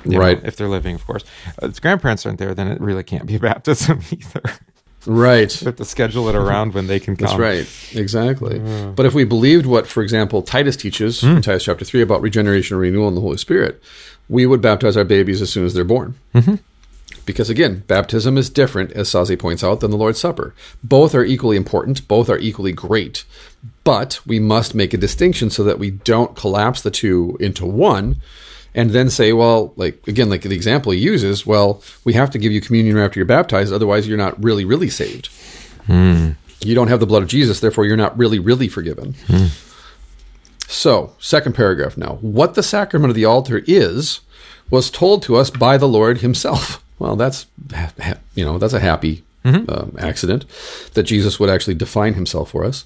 right? Know, if they're living, of course. If the grandparents aren't there, then it really can't be a baptism either. Right. But to schedule it around when they can come. That's right. Exactly. Mm. But if we believed what, for example, Titus teaches mm. in Titus chapter 3 about regeneration and renewal in the Holy Spirit, we would baptize our babies as soon as they're born. Mm-hmm. Because again, baptism is different, as Sasse points out, than the Lord's Supper. Both are equally important, both are equally great. But we must make a distinction so that we don't collapse the two into one and then say, well, like again, like the example he uses, well, we have to give you communion after you're baptized, otherwise you're not really, really saved. Hmm. You don't have the blood of Jesus, therefore you're not really, really forgiven. Hmm. So, second paragraph now. What the sacrament of the altar is was told to us by the Lord Himself. Well, that's you know that's a happy mm-hmm. um, accident that Jesus would actually define Himself for us.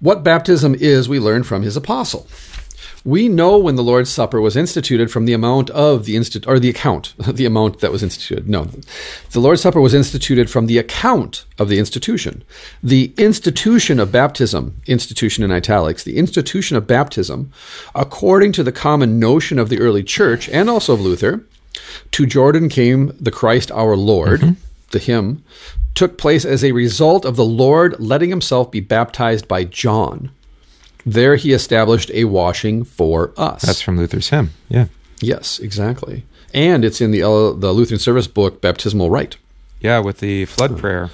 What baptism is, we learn from His apostle. We know when the Lord's Supper was instituted from the amount of the instit or the account, the amount that was instituted. No, the Lord's Supper was instituted from the account of the institution. The institution of baptism, institution in italics, the institution of baptism, according to the common notion of the early church and also of Luther, to Jordan came the Christ our Lord, mm-hmm. the hymn, took place as a result of the Lord letting himself be baptized by John. There he established a washing for us. That's from Luther's hymn. Yeah. Yes, exactly. And it's in the uh, the Lutheran Service book, Baptismal Rite. Yeah, with the flood prayer.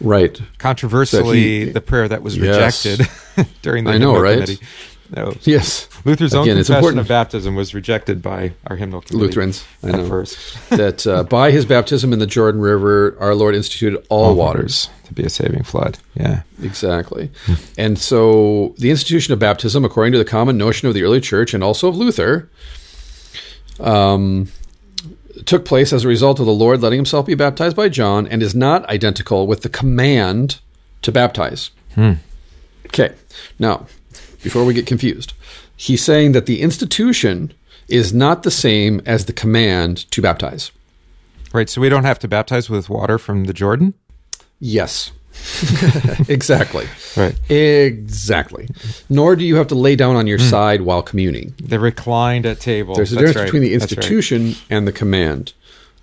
Right. Controversially, he, the prayer that was rejected yes. during the I know, right? Committee. No. Yes. Luther's Again, own confession of baptism was rejected by our hymnal committee. Lutherans, I know. first. that uh, by his baptism in the Jordan River, our Lord instituted all, all waters. waters. To be a saving flood. Yeah. Exactly. and so the institution of baptism, according to the common notion of the early church and also of Luther, um, took place as a result of the Lord letting himself be baptized by John and is not identical with the command to baptize. Hmm. Okay. Now, before we get confused. He's saying that the institution is not the same as the command to baptize. Right. So we don't have to baptize with water from the Jordan? Yes. exactly. Right. Exactly. Nor do you have to lay down on your mm. side while communing. They reclined at table. There's a That's difference right. between the institution right. and the command.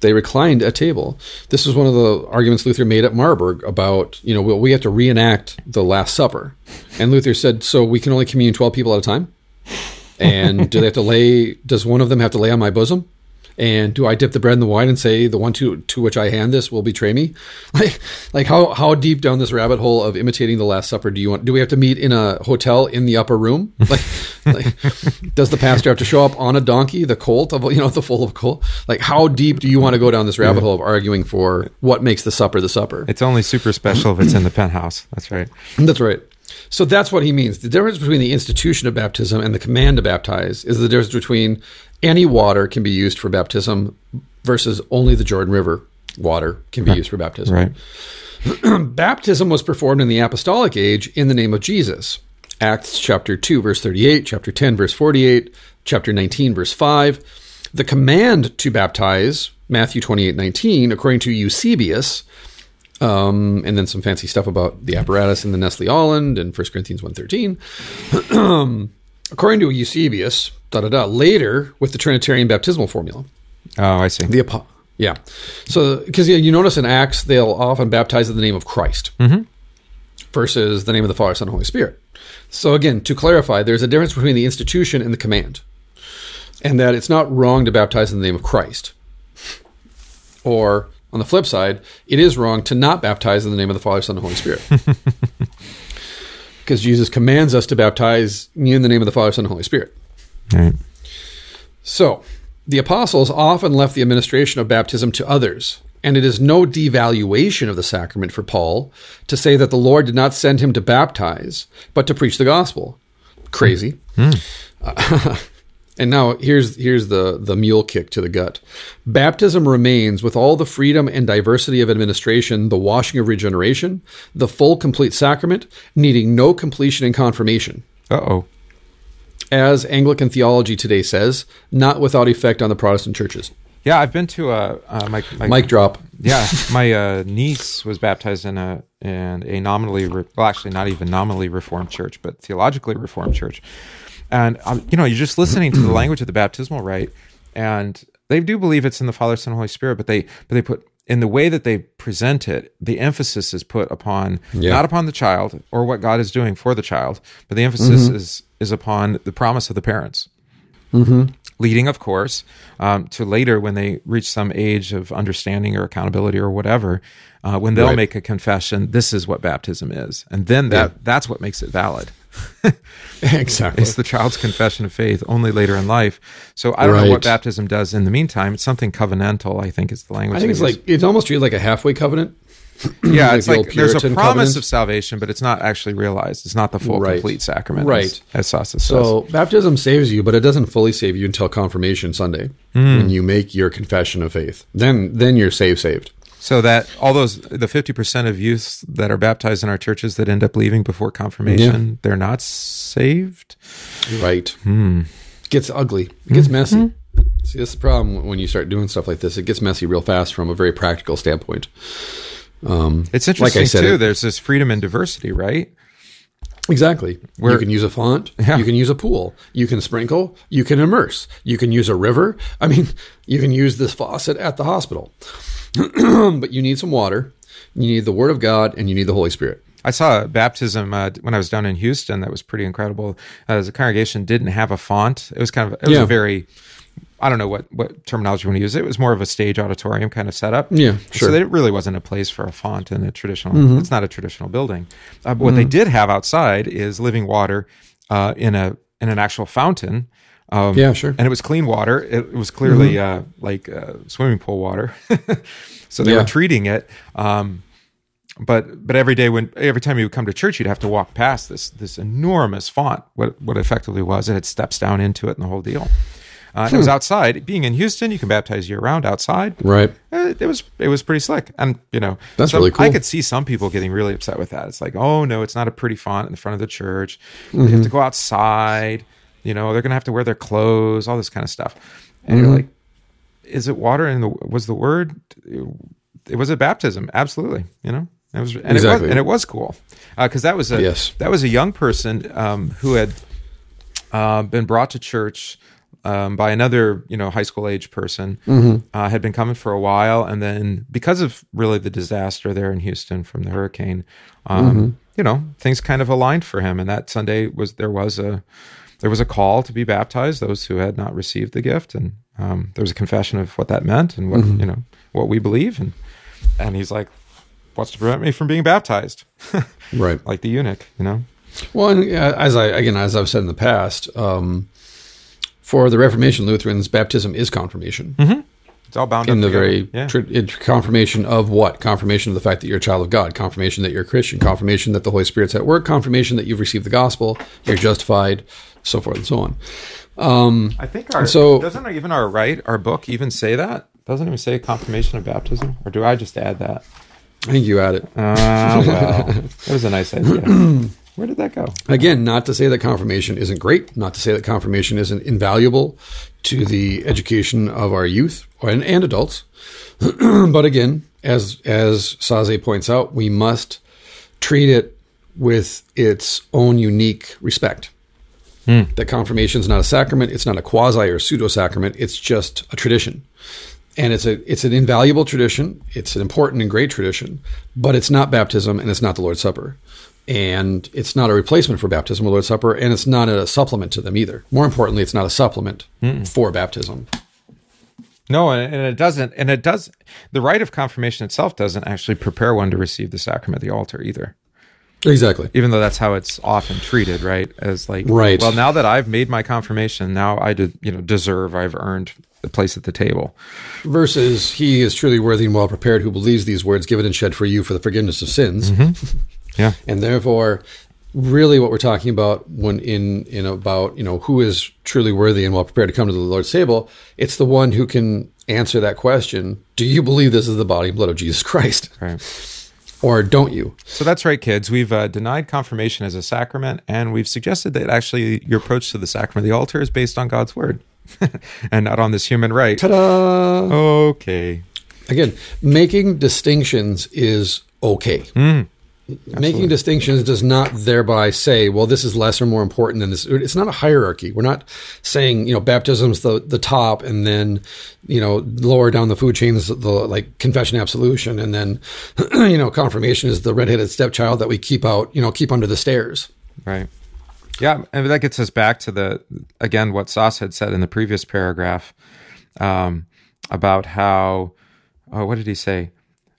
They reclined at table. This is one of the arguments Luther made at Marburg about, you know, we have to reenact the Last Supper. And Luther said, so we can only commune 12 people at a time? And do they have to lay, does one of them have to lay on my bosom? And do I dip the bread in the wine and say the one to to which I hand this will betray me? Like like how how deep down this rabbit hole of imitating the Last Supper do you want? Do we have to meet in a hotel in the upper room? Like, like does the pastor have to show up on a donkey, the colt of you know the full of colt? Like how deep do you want to go down this rabbit hole of arguing for what makes the supper the supper? It's only super special if it's in the penthouse. That's right. That's right. So that's what he means. The difference between the institution of baptism and the command to baptize is the difference between any water can be used for baptism versus only the Jordan River water can be used for baptism. Right. baptism was performed in the apostolic age in the name of Jesus. Acts chapter 2 verse 38, chapter 10 verse 48, chapter 19 verse 5. The command to baptize, Matthew 28 19, according to Eusebius, um, and then some fancy stuff about the apparatus in the Nestle Aland and 1 Corinthians 1.13. according to Eusebius, da da da. Later, with the Trinitarian baptismal formula. Oh, I see. The yeah. So, because yeah, you notice in Acts, they'll often baptize in the name of Christ. Mm-hmm. versus the name of the Father, Son, and Holy Spirit. So again, to clarify, there's a difference between the institution and the command, and that it's not wrong to baptize in the name of Christ. Or on the flip side, it is wrong to not baptize in the name of the Father, Son, and Holy Spirit. because Jesus commands us to baptize in the name of the Father, Son, and Holy Spirit. Right. So, the apostles often left the administration of baptism to others, and it is no devaluation of the sacrament for Paul to say that the Lord did not send him to baptize, but to preach the gospel. Crazy. Mm. Uh, and now here's here's the the mule kick to the gut. Baptism remains with all the freedom and diversity of administration, the washing of regeneration, the full complete sacrament, needing no completion and confirmation. Uh oh as Anglican theology today says, not without effect on the Protestant churches. Yeah, I've been to a uh, my, my mic drop. Yeah, my uh, niece was baptized in a in a nominally re- well, actually not even nominally reformed church, but theologically reformed church. And um, you know, you're just listening to the language of the baptismal rite, and they do believe it's in the Father, Son, Holy Spirit, but they but they put in the way that they present it, the emphasis is put upon yeah. not upon the child or what God is doing for the child, but the emphasis mm-hmm. is is upon the promise of the parents. Mm-hmm. Leading, of course, um, to later when they reach some age of understanding or accountability or whatever, uh, when they'll right. make a confession, this is what baptism is, and then that yeah. that's what makes it valid. exactly. It's the child's confession of faith only later in life. So I don't right. know what baptism does in the meantime. It's something covenantal, I think is the language. I think it's like it's almost treated like a halfway covenant. yeah, it's like, there's a promise covenant. of salvation, but it's not actually realized. It's not the full right. complete sacrament. Right. As, as Sossus so baptism saves you, but it doesn't fully save you until confirmation Sunday mm. when you make your confession of faith. Then then you're saved saved. So that all those the fifty percent of youths that are baptized in our churches that end up leaving before confirmation, yeah. they're not saved. Right. Hmm. It gets ugly. It gets mm-hmm. messy. See, that's the problem when you start doing stuff like this. It gets messy real fast from a very practical standpoint. Um, it's interesting like I said, too. It, there's this freedom and diversity, right? Exactly. Where, you can use a font. Yeah. You can use a pool. You can sprinkle. You can immerse. You can use a river. I mean, you can use this faucet at the hospital. but you need some water. You need the Word of God, and you need the Holy Spirit. I saw a baptism uh, when I was down in Houston. That was pretty incredible. Uh, the congregation didn't have a font. It was kind of it was yeah. a very I don't know what what terminology you want to use. It was more of a stage auditorium kind of setup. Yeah, sure. So it really wasn't a place for a font in a traditional. Mm-hmm. It's not a traditional building. Uh, what mm-hmm. they did have outside is living water uh, in a in an actual fountain um, yeah, sure. And it was clean water. It, it was clearly mm-hmm. uh, like uh, swimming pool water. so they yeah. were treating it. Um, but but every day when every time you would come to church, you'd have to walk past this this enormous font. What what effectively was it had steps down into it and the whole deal. Uh, and it was hmm. outside. Being in Houston, you can baptize year round outside. Right. Uh, it, it, was it was pretty slick, and you know that's so really cool. I could see some people getting really upset with that. It's like, oh no, it's not a pretty font in the front of the church. Mm-hmm. You have to go outside. You know, they're going to have to wear their clothes, all this kind of stuff. And mm-hmm. you're like, is it water? And the, was the word? It was a baptism, absolutely. You know, it was, and exactly. it was, and it was cool because uh, that was a yes. that was a young person um, who had uh, been brought to church um, by another, you know, high school age person. Mm-hmm. Uh, had been coming for a while, and then because of really the disaster there in Houston from the hurricane, um, mm-hmm. you know, things kind of aligned for him. And that Sunday was there was a there was a call to be baptized, those who had not received the gift, and um, there was a confession of what that meant and what mm-hmm. you know what we believe, and and he's like, "What's to prevent me from being baptized?" right, like the eunuch, you know. Well, and, as I again, as I've said in the past, um, for the Reformation Lutherans, baptism is confirmation. Mm-hmm. It's all bound in the together. very yeah. tr- confirmation of what? Confirmation of the fact that you're a child of God. Confirmation that you're a Christian. Confirmation that the Holy Spirit's at work. Confirmation that you've received the gospel. You're justified so forth and so on. Um, I think our so doesn't even our right our book even say that doesn't even say confirmation of baptism, or do I just add that? I think you add it. Ah, uh, well, that was a nice idea. Where did that go? Again, not to say that confirmation isn't great, not to say that confirmation isn't invaluable to the education of our youth and, and adults, but again, as as Sasse points out, we must treat it with its own unique respect. Mm. That confirmation is not a sacrament. It's not a quasi or pseudo sacrament. It's just a tradition, and it's a it's an invaluable tradition. It's an important and great tradition, but it's not baptism and it's not the Lord's Supper. And it's not a replacement for baptism or Lord's Supper, and it's not a supplement to them either. More importantly, it's not a supplement Mm-mm. for baptism. No, and it doesn't, and it does. The rite of confirmation itself doesn't actually prepare one to receive the sacrament of the altar either. Exactly. Even though that's how it's often treated, right? As like, right. Well, now that I've made my confirmation, now I did, you know, deserve. I've earned the place at the table. Versus, he is truly worthy and well prepared who believes these words given and shed for you for the forgiveness of sins. Mm-hmm. Yeah. and therefore, really, what we're talking about when in in about you know who is truly worthy and well prepared to come to the Lord's table, it's the one who can answer that question. Do you believe this is the body and blood of Jesus Christ? Right or don't you? So that's right, kids. We've uh, denied confirmation as a sacrament, and we've suggested that actually your approach to the sacrament of the altar is based on God's word and not on this human right. Ta-da! Okay. Again, making distinctions is okay. Mm. Absolutely. Making distinctions does not thereby say, well, this is less or more important than this. It's not a hierarchy. We're not saying, you know, baptism's the, the top and then, you know, lower down the food chains, the like confession absolution. And then, you know, confirmation is the redheaded stepchild that we keep out, you know, keep under the stairs. Right. Yeah. And that gets us back to the, again, what Sasse had said in the previous paragraph um, about how, oh, what did he say?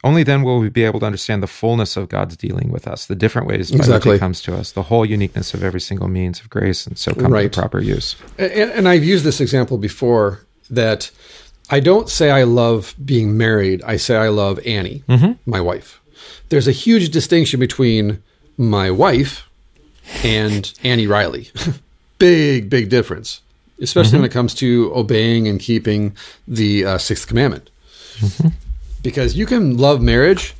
Only then will we be able to understand the fullness of God's dealing with us, the different ways by exactly. which He comes to us, the whole uniqueness of every single means of grace, and so come right. to proper use. And, and I've used this example before that I don't say I love being married. I say I love Annie, mm-hmm. my wife. There's a huge distinction between my wife and Annie Riley. big, big difference, especially mm-hmm. when it comes to obeying and keeping the uh, sixth commandment. Mm-hmm because you can love marriage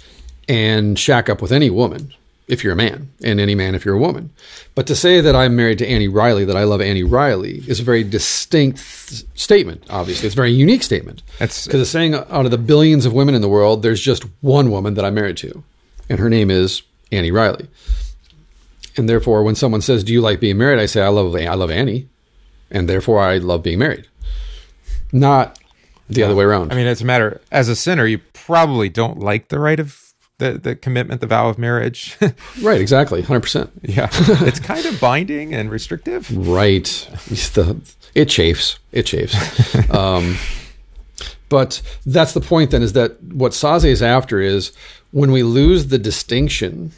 and shack up with any woman if you're a man, and any man if you're a woman. But to say that I'm married to Annie Riley, that I love Annie Riley, is a very distinct statement. Obviously, it's a very unique statement. Because it's saying out of the billions of women in the world, there's just one woman that I'm married to, and her name is Annie Riley. And therefore, when someone says, "Do you like being married?" I say, "I love I love Annie," and therefore I love being married. Not the yeah. other way around. I mean, it's a matter as a sinner, you probably don't like the right of the, the commitment, the vow of marriage. right, exactly, hundred percent. Yeah, it's kind of binding and restrictive. Right, the, it chafes. It chafes. um, but that's the point. Then is that what Sasse is after is when we lose the distinction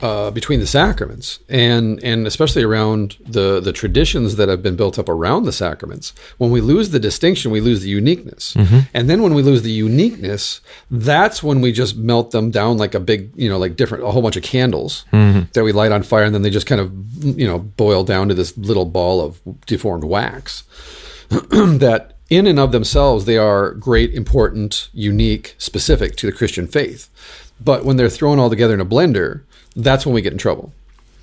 uh, between the sacraments and and especially around the the traditions that have been built up around the sacraments. When we lose the distinction, we lose the uniqueness, mm-hmm. and then when we lose the uniqueness, that's when we just melt them down like a big you know like different a whole bunch of candles mm-hmm. that we light on fire, and then they just kind of you know boil down to this little ball of deformed wax that in and of themselves they are great, important, unique, specific to the Christian faith. But when they're thrown all together in a blender, that's when we get in trouble.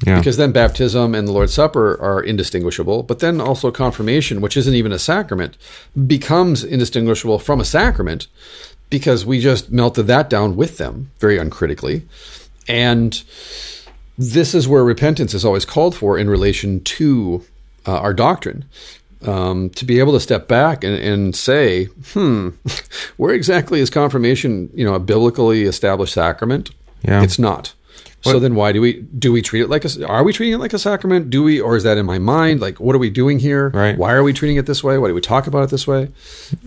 Yeah. Because then baptism and the Lord's Supper are indistinguishable, but then also confirmation, which isn't even a sacrament, becomes indistinguishable from a sacrament because we just melted that down with them very uncritically. And this is where repentance is always called for in relation to uh, our doctrine. Um, to be able to step back and, and say, hmm, where exactly is confirmation, you know, a biblically established sacrament? Yeah. It's not. What? So then why do we do we treat it like a are we treating it like a sacrament? Do we or is that in my mind? Like what are we doing here? Right. Why are we treating it this way? Why do we talk about it this way?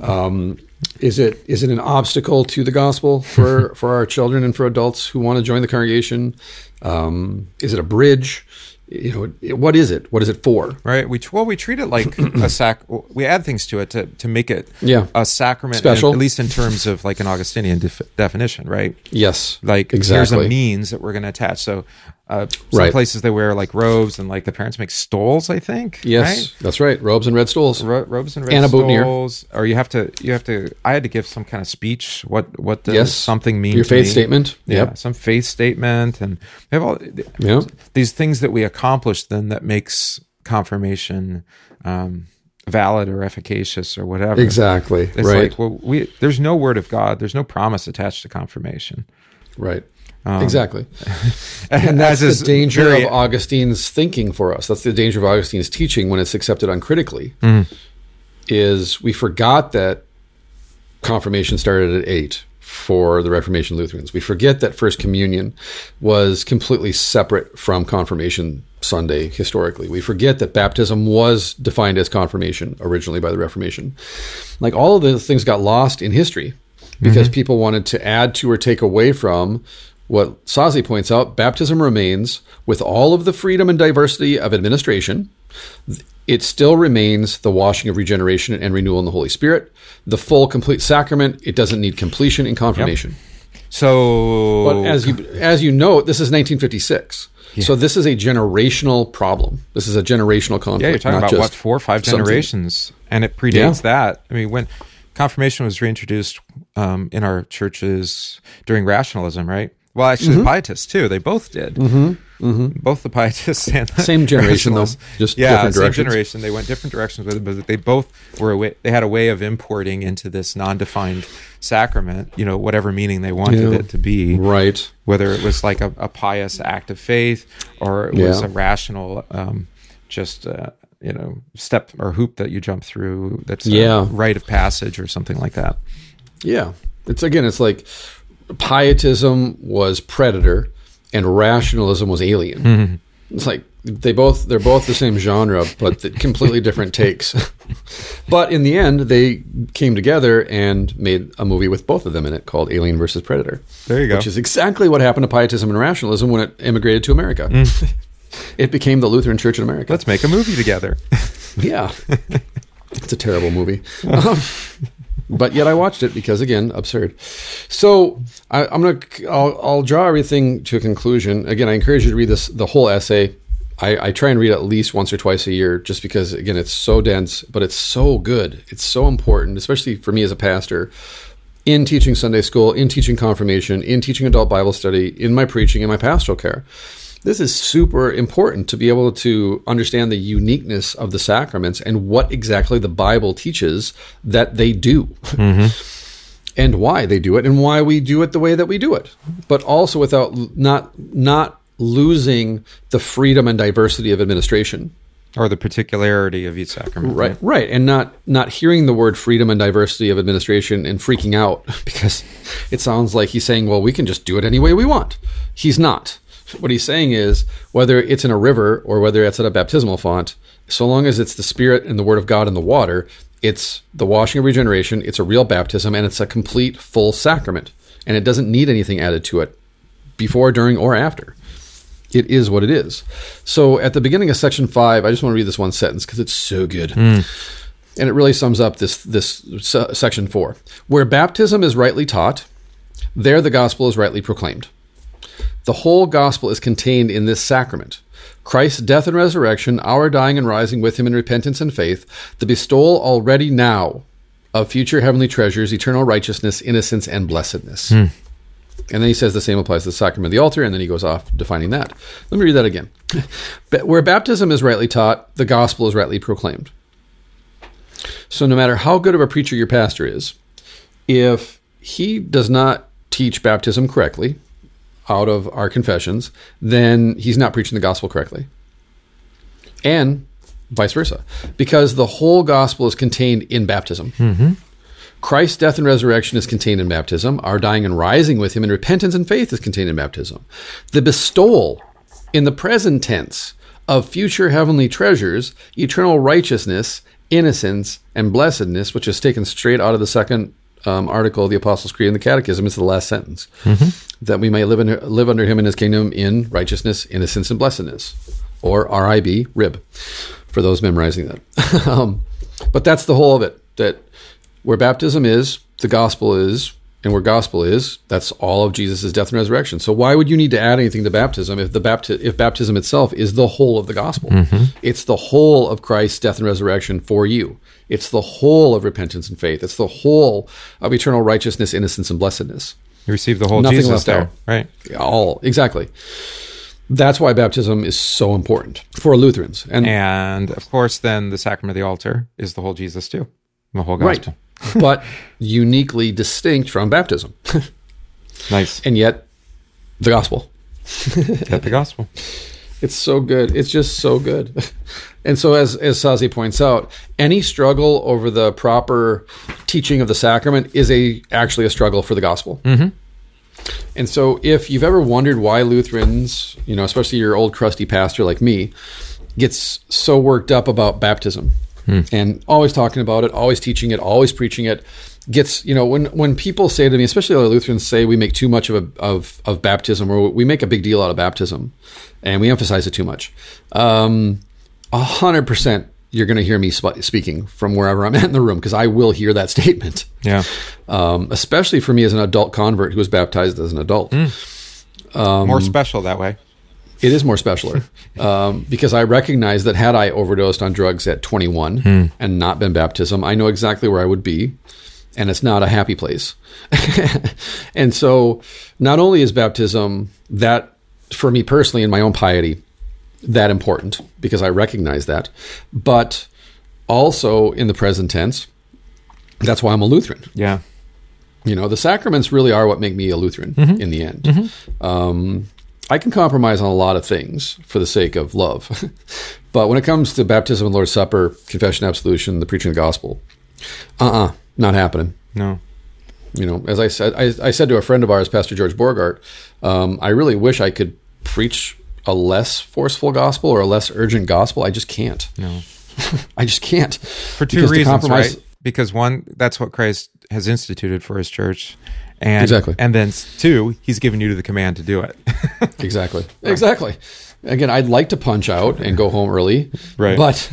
Um, is it is it an obstacle to the gospel for for our children and for adults who want to join the congregation? Um, is it a bridge? You know what is it? What is it for? Right. We well we treat it like a sac we add things to it to, to make it yeah. a sacrament special. at least in terms of like an augustinian def- definition right? Yes. Like exactly. here's a means that we're going to attach. So uh, some right. places they wear like robes and like the parents make stoles i think yes right? that's right robes and red stoles Ro- robes and red and a stoles or you have to you have to i had to give some kind of speech what what does yes. something mean your faith me. statement yeah yep. some faith statement and we have all yeah. these things that we accomplish then that makes confirmation um, valid or efficacious or whatever. Exactly. It's right. like, well, we there's no word of God, there's no promise attached to confirmation. Right. Um, exactly. and that's the danger very, of Augustine's thinking for us. That's the danger of Augustine's teaching when it's accepted uncritically. Mm. Is we forgot that confirmation started at eight for the Reformation Lutherans. We forget that First Communion was completely separate from Confirmation Sunday historically. We forget that baptism was defined as confirmation originally by the Reformation. Like all of those things got lost in history because mm-hmm. people wanted to add to or take away from what Sasse points out baptism remains with all of the freedom and diversity of administration. It still remains the washing of regeneration and renewal in the Holy Spirit, the full, complete sacrament. It doesn't need completion in confirmation. Yep. So, but as you as you note, this is 1956. Yeah. So this is a generational problem. This is a generational conflict. Yeah, you're talking about what four or five generations, something. and it predates yeah. that. I mean, when confirmation was reintroduced um, in our churches during rationalism, right? Well, actually, mm-hmm. the Pietists too. They both did. Mm-hmm. Mm-hmm. Both the Pietists and the same generation, though. Just yeah, different same generation. They went different directions with it, but they both were way, they had a way of importing into this non-defined sacrament, you know, whatever meaning they wanted yeah. it to be. Right. Whether it was like a, a pious act of faith or it was yeah. a rational, um, just. Uh, you know, step or hoop that you jump through. That's yeah. rite of passage or something like that. Yeah, it's again, it's like pietism was predator and rationalism was alien. Mm-hmm. It's like they both they're both the same genre, but completely different takes. but in the end, they came together and made a movie with both of them in it called Alien versus Predator. There you go. Which is exactly what happened to pietism and rationalism when it immigrated to America. Mm. it became the Lutheran Church in America. Let's make a movie together. yeah. It's a terrible movie. Um, but yet I watched it because again, absurd. So I, am gonna I'll, I'll, draw everything to a conclusion. Again, I encourage you to read this the whole essay. I, I try and read at least once or twice a year, just because again it's so dense, but it's so good. It's so important, especially for me as a pastor. In teaching Sunday school, in teaching confirmation, in teaching adult Bible study, in my preaching, in my pastoral care this is super important to be able to understand the uniqueness of the sacraments and what exactly the Bible teaches that they do. Mm-hmm. And why they do it, and why we do it the way that we do it, but also without not not losing the freedom and diversity of administration. Or the particularity of each sacrament right right. And not not hearing the word freedom and diversity of administration and freaking out because it sounds like he's saying well we can just do it any way we want. He's not what he's saying is whether it's in a river or whether it's at a baptismal font, so long as it's the Spirit and the Word of God in the water, it's the washing of regeneration, it's a real baptism, and it's a complete, full sacrament. And it doesn't need anything added to it before, during, or after. It is what it is. So at the beginning of section five, I just want to read this one sentence because it's so good. Mm. And it really sums up this, this section four. Where baptism is rightly taught, there the gospel is rightly proclaimed. The whole gospel is contained in this sacrament. Christ's death and resurrection, our dying and rising with him in repentance and faith, the bestowal already now of future heavenly treasures, eternal righteousness, innocence, and blessedness. Hmm. And then he says the same applies to the sacrament of the altar, and then he goes off defining that. Let me read that again. Where baptism is rightly taught, the gospel is rightly proclaimed. So no matter how good of a preacher your pastor is, if he does not teach baptism correctly, out of our confessions, then he's not preaching the gospel correctly. And vice versa, because the whole gospel is contained in baptism. Mm-hmm. Christ's death and resurrection is contained in baptism. Our dying and rising with him in repentance and faith is contained in baptism. The bestowal in the present tense of future heavenly treasures, eternal righteousness, innocence, and blessedness, which is taken straight out of the second um, article of the Apostles' Creed and the Catechism. It's the last sentence. Mm-hmm that we may live, in, live under him in his kingdom in righteousness, innocence, and blessedness. Or RIB, rib, for those memorizing that. um, but that's the whole of it. That where baptism is, the gospel is, and where gospel is, that's all of Jesus' death and resurrection. So why would you need to add anything to baptism if the bapti- if baptism itself is the whole of the gospel? Mm-hmm. It's the whole of Christ's death and resurrection for you. It's the whole of repentance and faith. It's the whole of eternal righteousness, innocence, and blessedness. You receive the whole Nothing Jesus left there, out. right? All exactly. That's why baptism is so important for Lutherans. And, and of course, then the sacrament of the altar is the whole Jesus too, the whole gospel. Right. but uniquely distinct from baptism. nice. And yet, the gospel. Get the gospel. It's so good. It's just so good. And so, as as Sasse points out, any struggle over the proper teaching of the sacrament is a actually a struggle for the gospel. Mm-hmm. And so, if you've ever wondered why Lutherans, you know, especially your old crusty pastor like me, gets so worked up about baptism Hmm. and always talking about it, always teaching it, always preaching it, gets you know when when people say to me, especially other Lutherans, say we make too much of a, of of baptism or we make a big deal out of baptism, and we emphasize it too much. Um, a hundred percent, you're going to hear me sp- speaking from wherever I'm at in the room because I will hear that statement. Yeah. Um, especially for me as an adult convert who was baptized as an adult. Um, More special that way. It is more specialer um, because I recognize that had I overdosed on drugs at 21 and not been baptism, I know exactly where I would be, and it's not a happy place. and so, not only is baptism that for me personally in my own piety that important because I recognize that, but also in the present tense, that's why I'm a Lutheran. Yeah. You know, the sacraments really are what make me a Lutheran in the end. Um, I can compromise on a lot of things for the sake of love. but when it comes to baptism and Lord's Supper, confession, absolution, the preaching of the gospel, uh uh not happening. No. You know, as I said, I, I said to a friend of ours, Pastor George Borghardt, um, I really wish I could preach a less forceful gospel or a less urgent gospel. I just can't. No. I just can't. For two Because reasons, right? Because one, that's what Christ has instituted for his church. And, Exactly. And then two, he's given you the command to do it. Exactly. Exactly. Again, I'd like to punch out and go home early, Right. But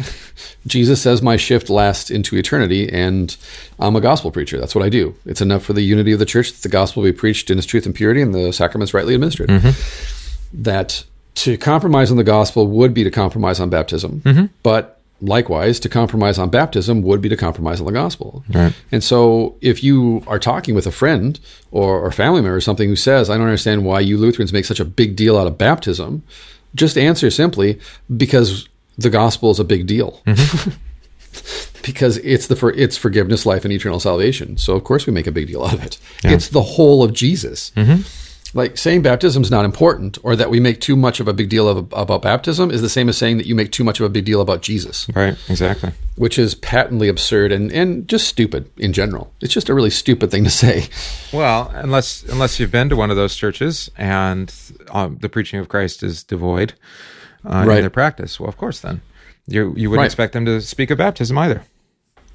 Jesus says my shift lasts into eternity, and I'm a gospel preacher. That's what I do. It's enough for the unity of the church that the gospel be preached in its truth and purity, and the sacraments rightly administered. Mm-hmm. That to compromise on the gospel would be to compromise on baptism, mm-hmm. but likewise, to compromise on baptism would be to compromise on the gospel. Right. And so, if you are talking with a friend or, or family member or something who says, I don't understand why you Lutherans make such a big deal out of baptism, just answer simply because the gospel is a big deal. Mm-hmm. because it's the for, it's forgiveness, life, and eternal salvation. So of course we make a big deal out of it. It's the whole of Jesus. Mm-hmm. Like saying baptism is not important, or that we make too much of a big deal of, about baptism, is the same as saying that you make too much of a big deal about Jesus right. Exactly. which is patently absurd and, and just stupid in general. It's just a really stupid thing to say. Well, unless unless you've been to one of those churches and um, the preaching of Christ is devoid uh, Right. in their practice, well, of course, then you you wouldn't Right. expect them to speak of baptism either.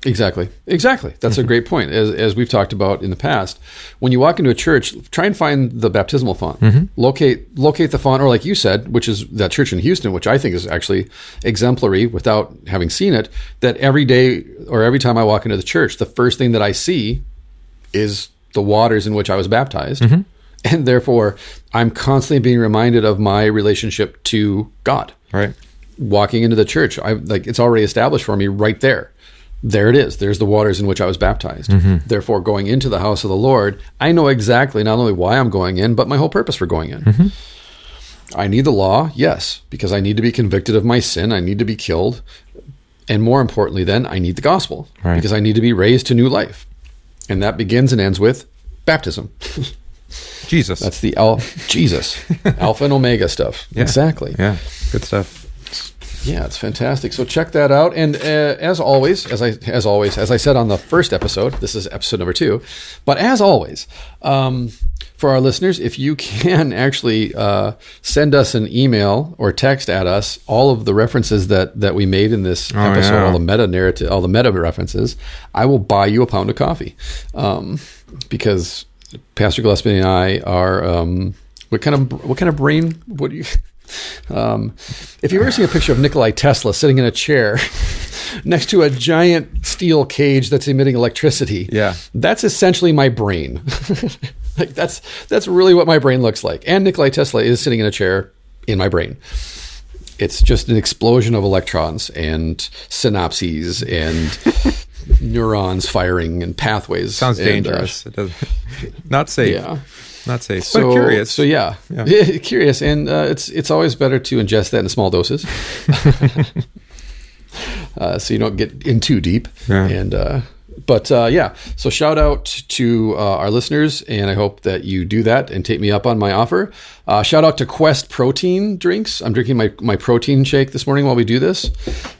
Exactly. Exactly. That's Mm-hmm. a great point. As, as we've talked about in the past, when you walk into a church, try and find the baptismal font. Mm-hmm. Locate locate the font, or like you said, which is that church in Houston, which I think is actually exemplary without having seen it. That every day or every time I walk into the church, the first thing that I see is the waters in which I was baptized. Mm-hmm. And therefore, I'm constantly being reminded of my relationship to God. Right. walking into the church i like it's already established for me right there there it is. There's the waters in which i was baptized. Mm-hmm. Therefore going into the house of the lord i know exactly not only why i'm going in but my whole purpose for going in. Mm-hmm. I need the law yes because i need to be convicted of my sin. I need to be killed. And more importantly then i need the gospel Right. because i need to be raised to new life. And that begins and ends with baptism. Jesus. that's the Al- jesus. Alpha and omega stuff. Yeah. exactly. Yeah. Good stuff. Yeah, it's fantastic. So check that out. And uh, as always, as I as always, as I said on the first episode, this is episode number two. But as always, um, for our listeners, if you can actually uh, send us an email or text at us all of the references that that we made in this episode, yeah. all the meta narrative, all the meta references, I will buy you a pound of coffee um, because Pastor Gillespie and I are. Um, what kind of what kind of brain? What do you? Um, if you ever see a picture of Nikolai Tesla sitting in a chair next to a giant steel cage that's emitting electricity, Yeah. that's essentially my brain. like that's that's really what my brain looks like. And Nikolai Tesla is sitting in a chair in my brain. It's just an explosion of electrons and synapses and neurons firing and pathways. Sounds And, uh, dangerous. it doesn't. Not safe. yeah. Not safe. So but curious. So yeah, Yeah. curious, and uh, it's it's always better to ingest that in small doses, uh, so you don't get in too deep. Yeah. And uh, But uh, yeah, so shout out to uh, our listeners, and I hope that you do that and take me up on my offer. Uh, shout out to Quest Protein Drinks. I'm drinking my, my protein shake this morning while we do this.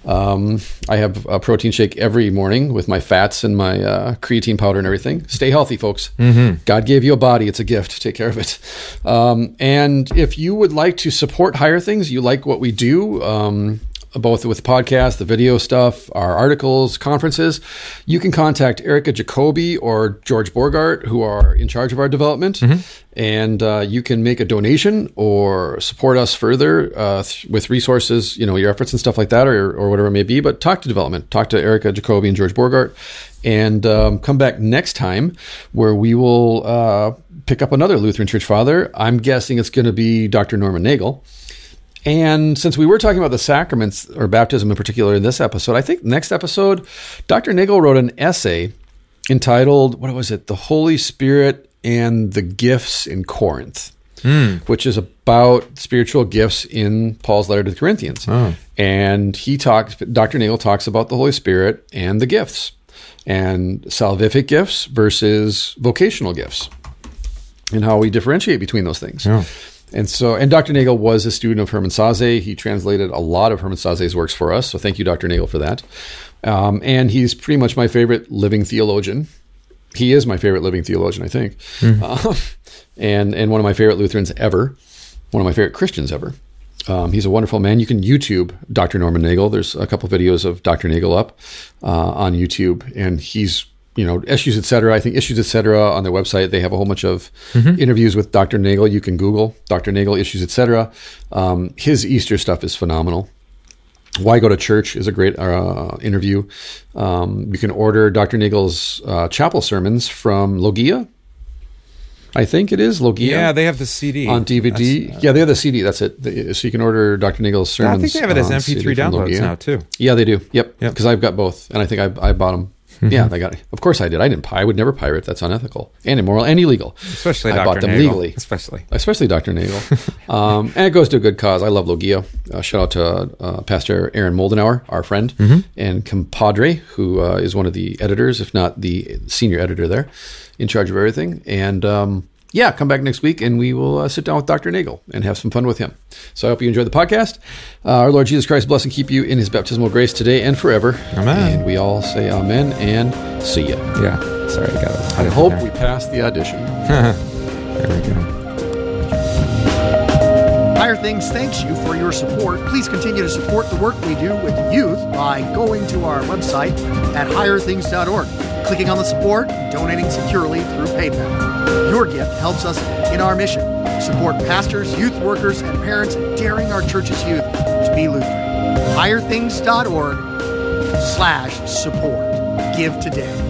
Um, I have a protein shake every morning with my fats and my uh, creatine powder and everything. Stay healthy, folks. Mm-hmm. God gave you a body, it's a gift. Take care of it. Um, and if you would like to support Higher Things, you like what we do, um, both with podcasts, the video stuff, our articles, conferences, you can contact Erica Jacoby or George Borghardt, who are in charge of our development. Mm-hmm. And uh, you can make a donation or support us further uh, th- with resources, you know, your efforts and stuff like that, or, or whatever it may be. But talk to development, talk to Erica Jacoby and George Borghardt, and um, come back next time where we will uh, pick up another Lutheran Church father. I'm guessing it's going to be Dr. Norman Nagel. And since we were talking about the sacraments or baptism in particular in this episode, I think next episode, Dr. Nagel wrote an essay entitled, what was it? The Holy Spirit and the Gifts in Corinth, mm. which is about spiritual gifts in Paul's letter to the Corinthians. Oh. And he talks, Dr. Nagel talks about the Holy Spirit and the gifts and salvific gifts versus vocational gifts and how we differentiate between those things. Yeah. And so, and Dr. Nagel was a student of Hermann Sasse. He translated a lot of Hermann Sasse's works for us. So thank you, Dr. Nagel, for that. Um, and he's pretty much my favorite living theologian. He is my favorite living theologian, I think. Mm-hmm. Uh, and, and one of my favorite Lutherans ever, one of my favorite Christians ever. Um, he's a wonderful man. You can YouTube Dr. Norman Nagel. There's a couple videos of Dr. Nagel up uh, on YouTube, and he's you know, issues, etc. I think issues, etc. on their website, they have a whole bunch of mm-hmm. interviews with Dr. Nagel. You can Google Dr. Nagel issues, etc. Um, his Easter stuff is phenomenal. Why Go to Church is a great uh, interview. Um, you can order Dr. Nagel's uh, chapel sermons from Logia. I think it is Logia. Yeah, they have the CD on DVD. Uh, yeah, they have the CD. That's it. So you can order Dr. Nagel's sermons. I think they have it as MP3 downloads now too. Yeah, they do. Yep. Because yep. I've got both, and I think I, I bought them Mm-hmm. Yeah, they got. It. Of course, I did. I didn't. I would never pirate. That's unethical and immoral and illegal. Especially, I Dr. bought them Nagel. legally. Especially, especially Dr. Nagel. um, and it goes to a good cause. I love Logia. Uh, shout out to uh, Pastor Aaron Moldenhauer, our friend mm-hmm. and compadre, who uh, is one of the editors, if not the senior editor there, in charge of everything. And um, yeah, come back next week and we will uh, sit down with Dr. Nagel and have some fun with him. So I hope you enjoyed the podcast. Uh, our Lord Jesus Christ bless and keep you in his baptismal grace today and forever. Amen. And we all say amen and see ya. Yeah. Sorry, I got it. I hope we pass the audition. there we go. Things thanks you for your support. Please continue to support the work we do with youth by going to our website at higherthings.org, clicking on the support, donating securely through PayPal. Your gift helps us in our mission support pastors, youth workers, and parents daring our church's youth to be Lutheran. higherthings.org slash support. Give today.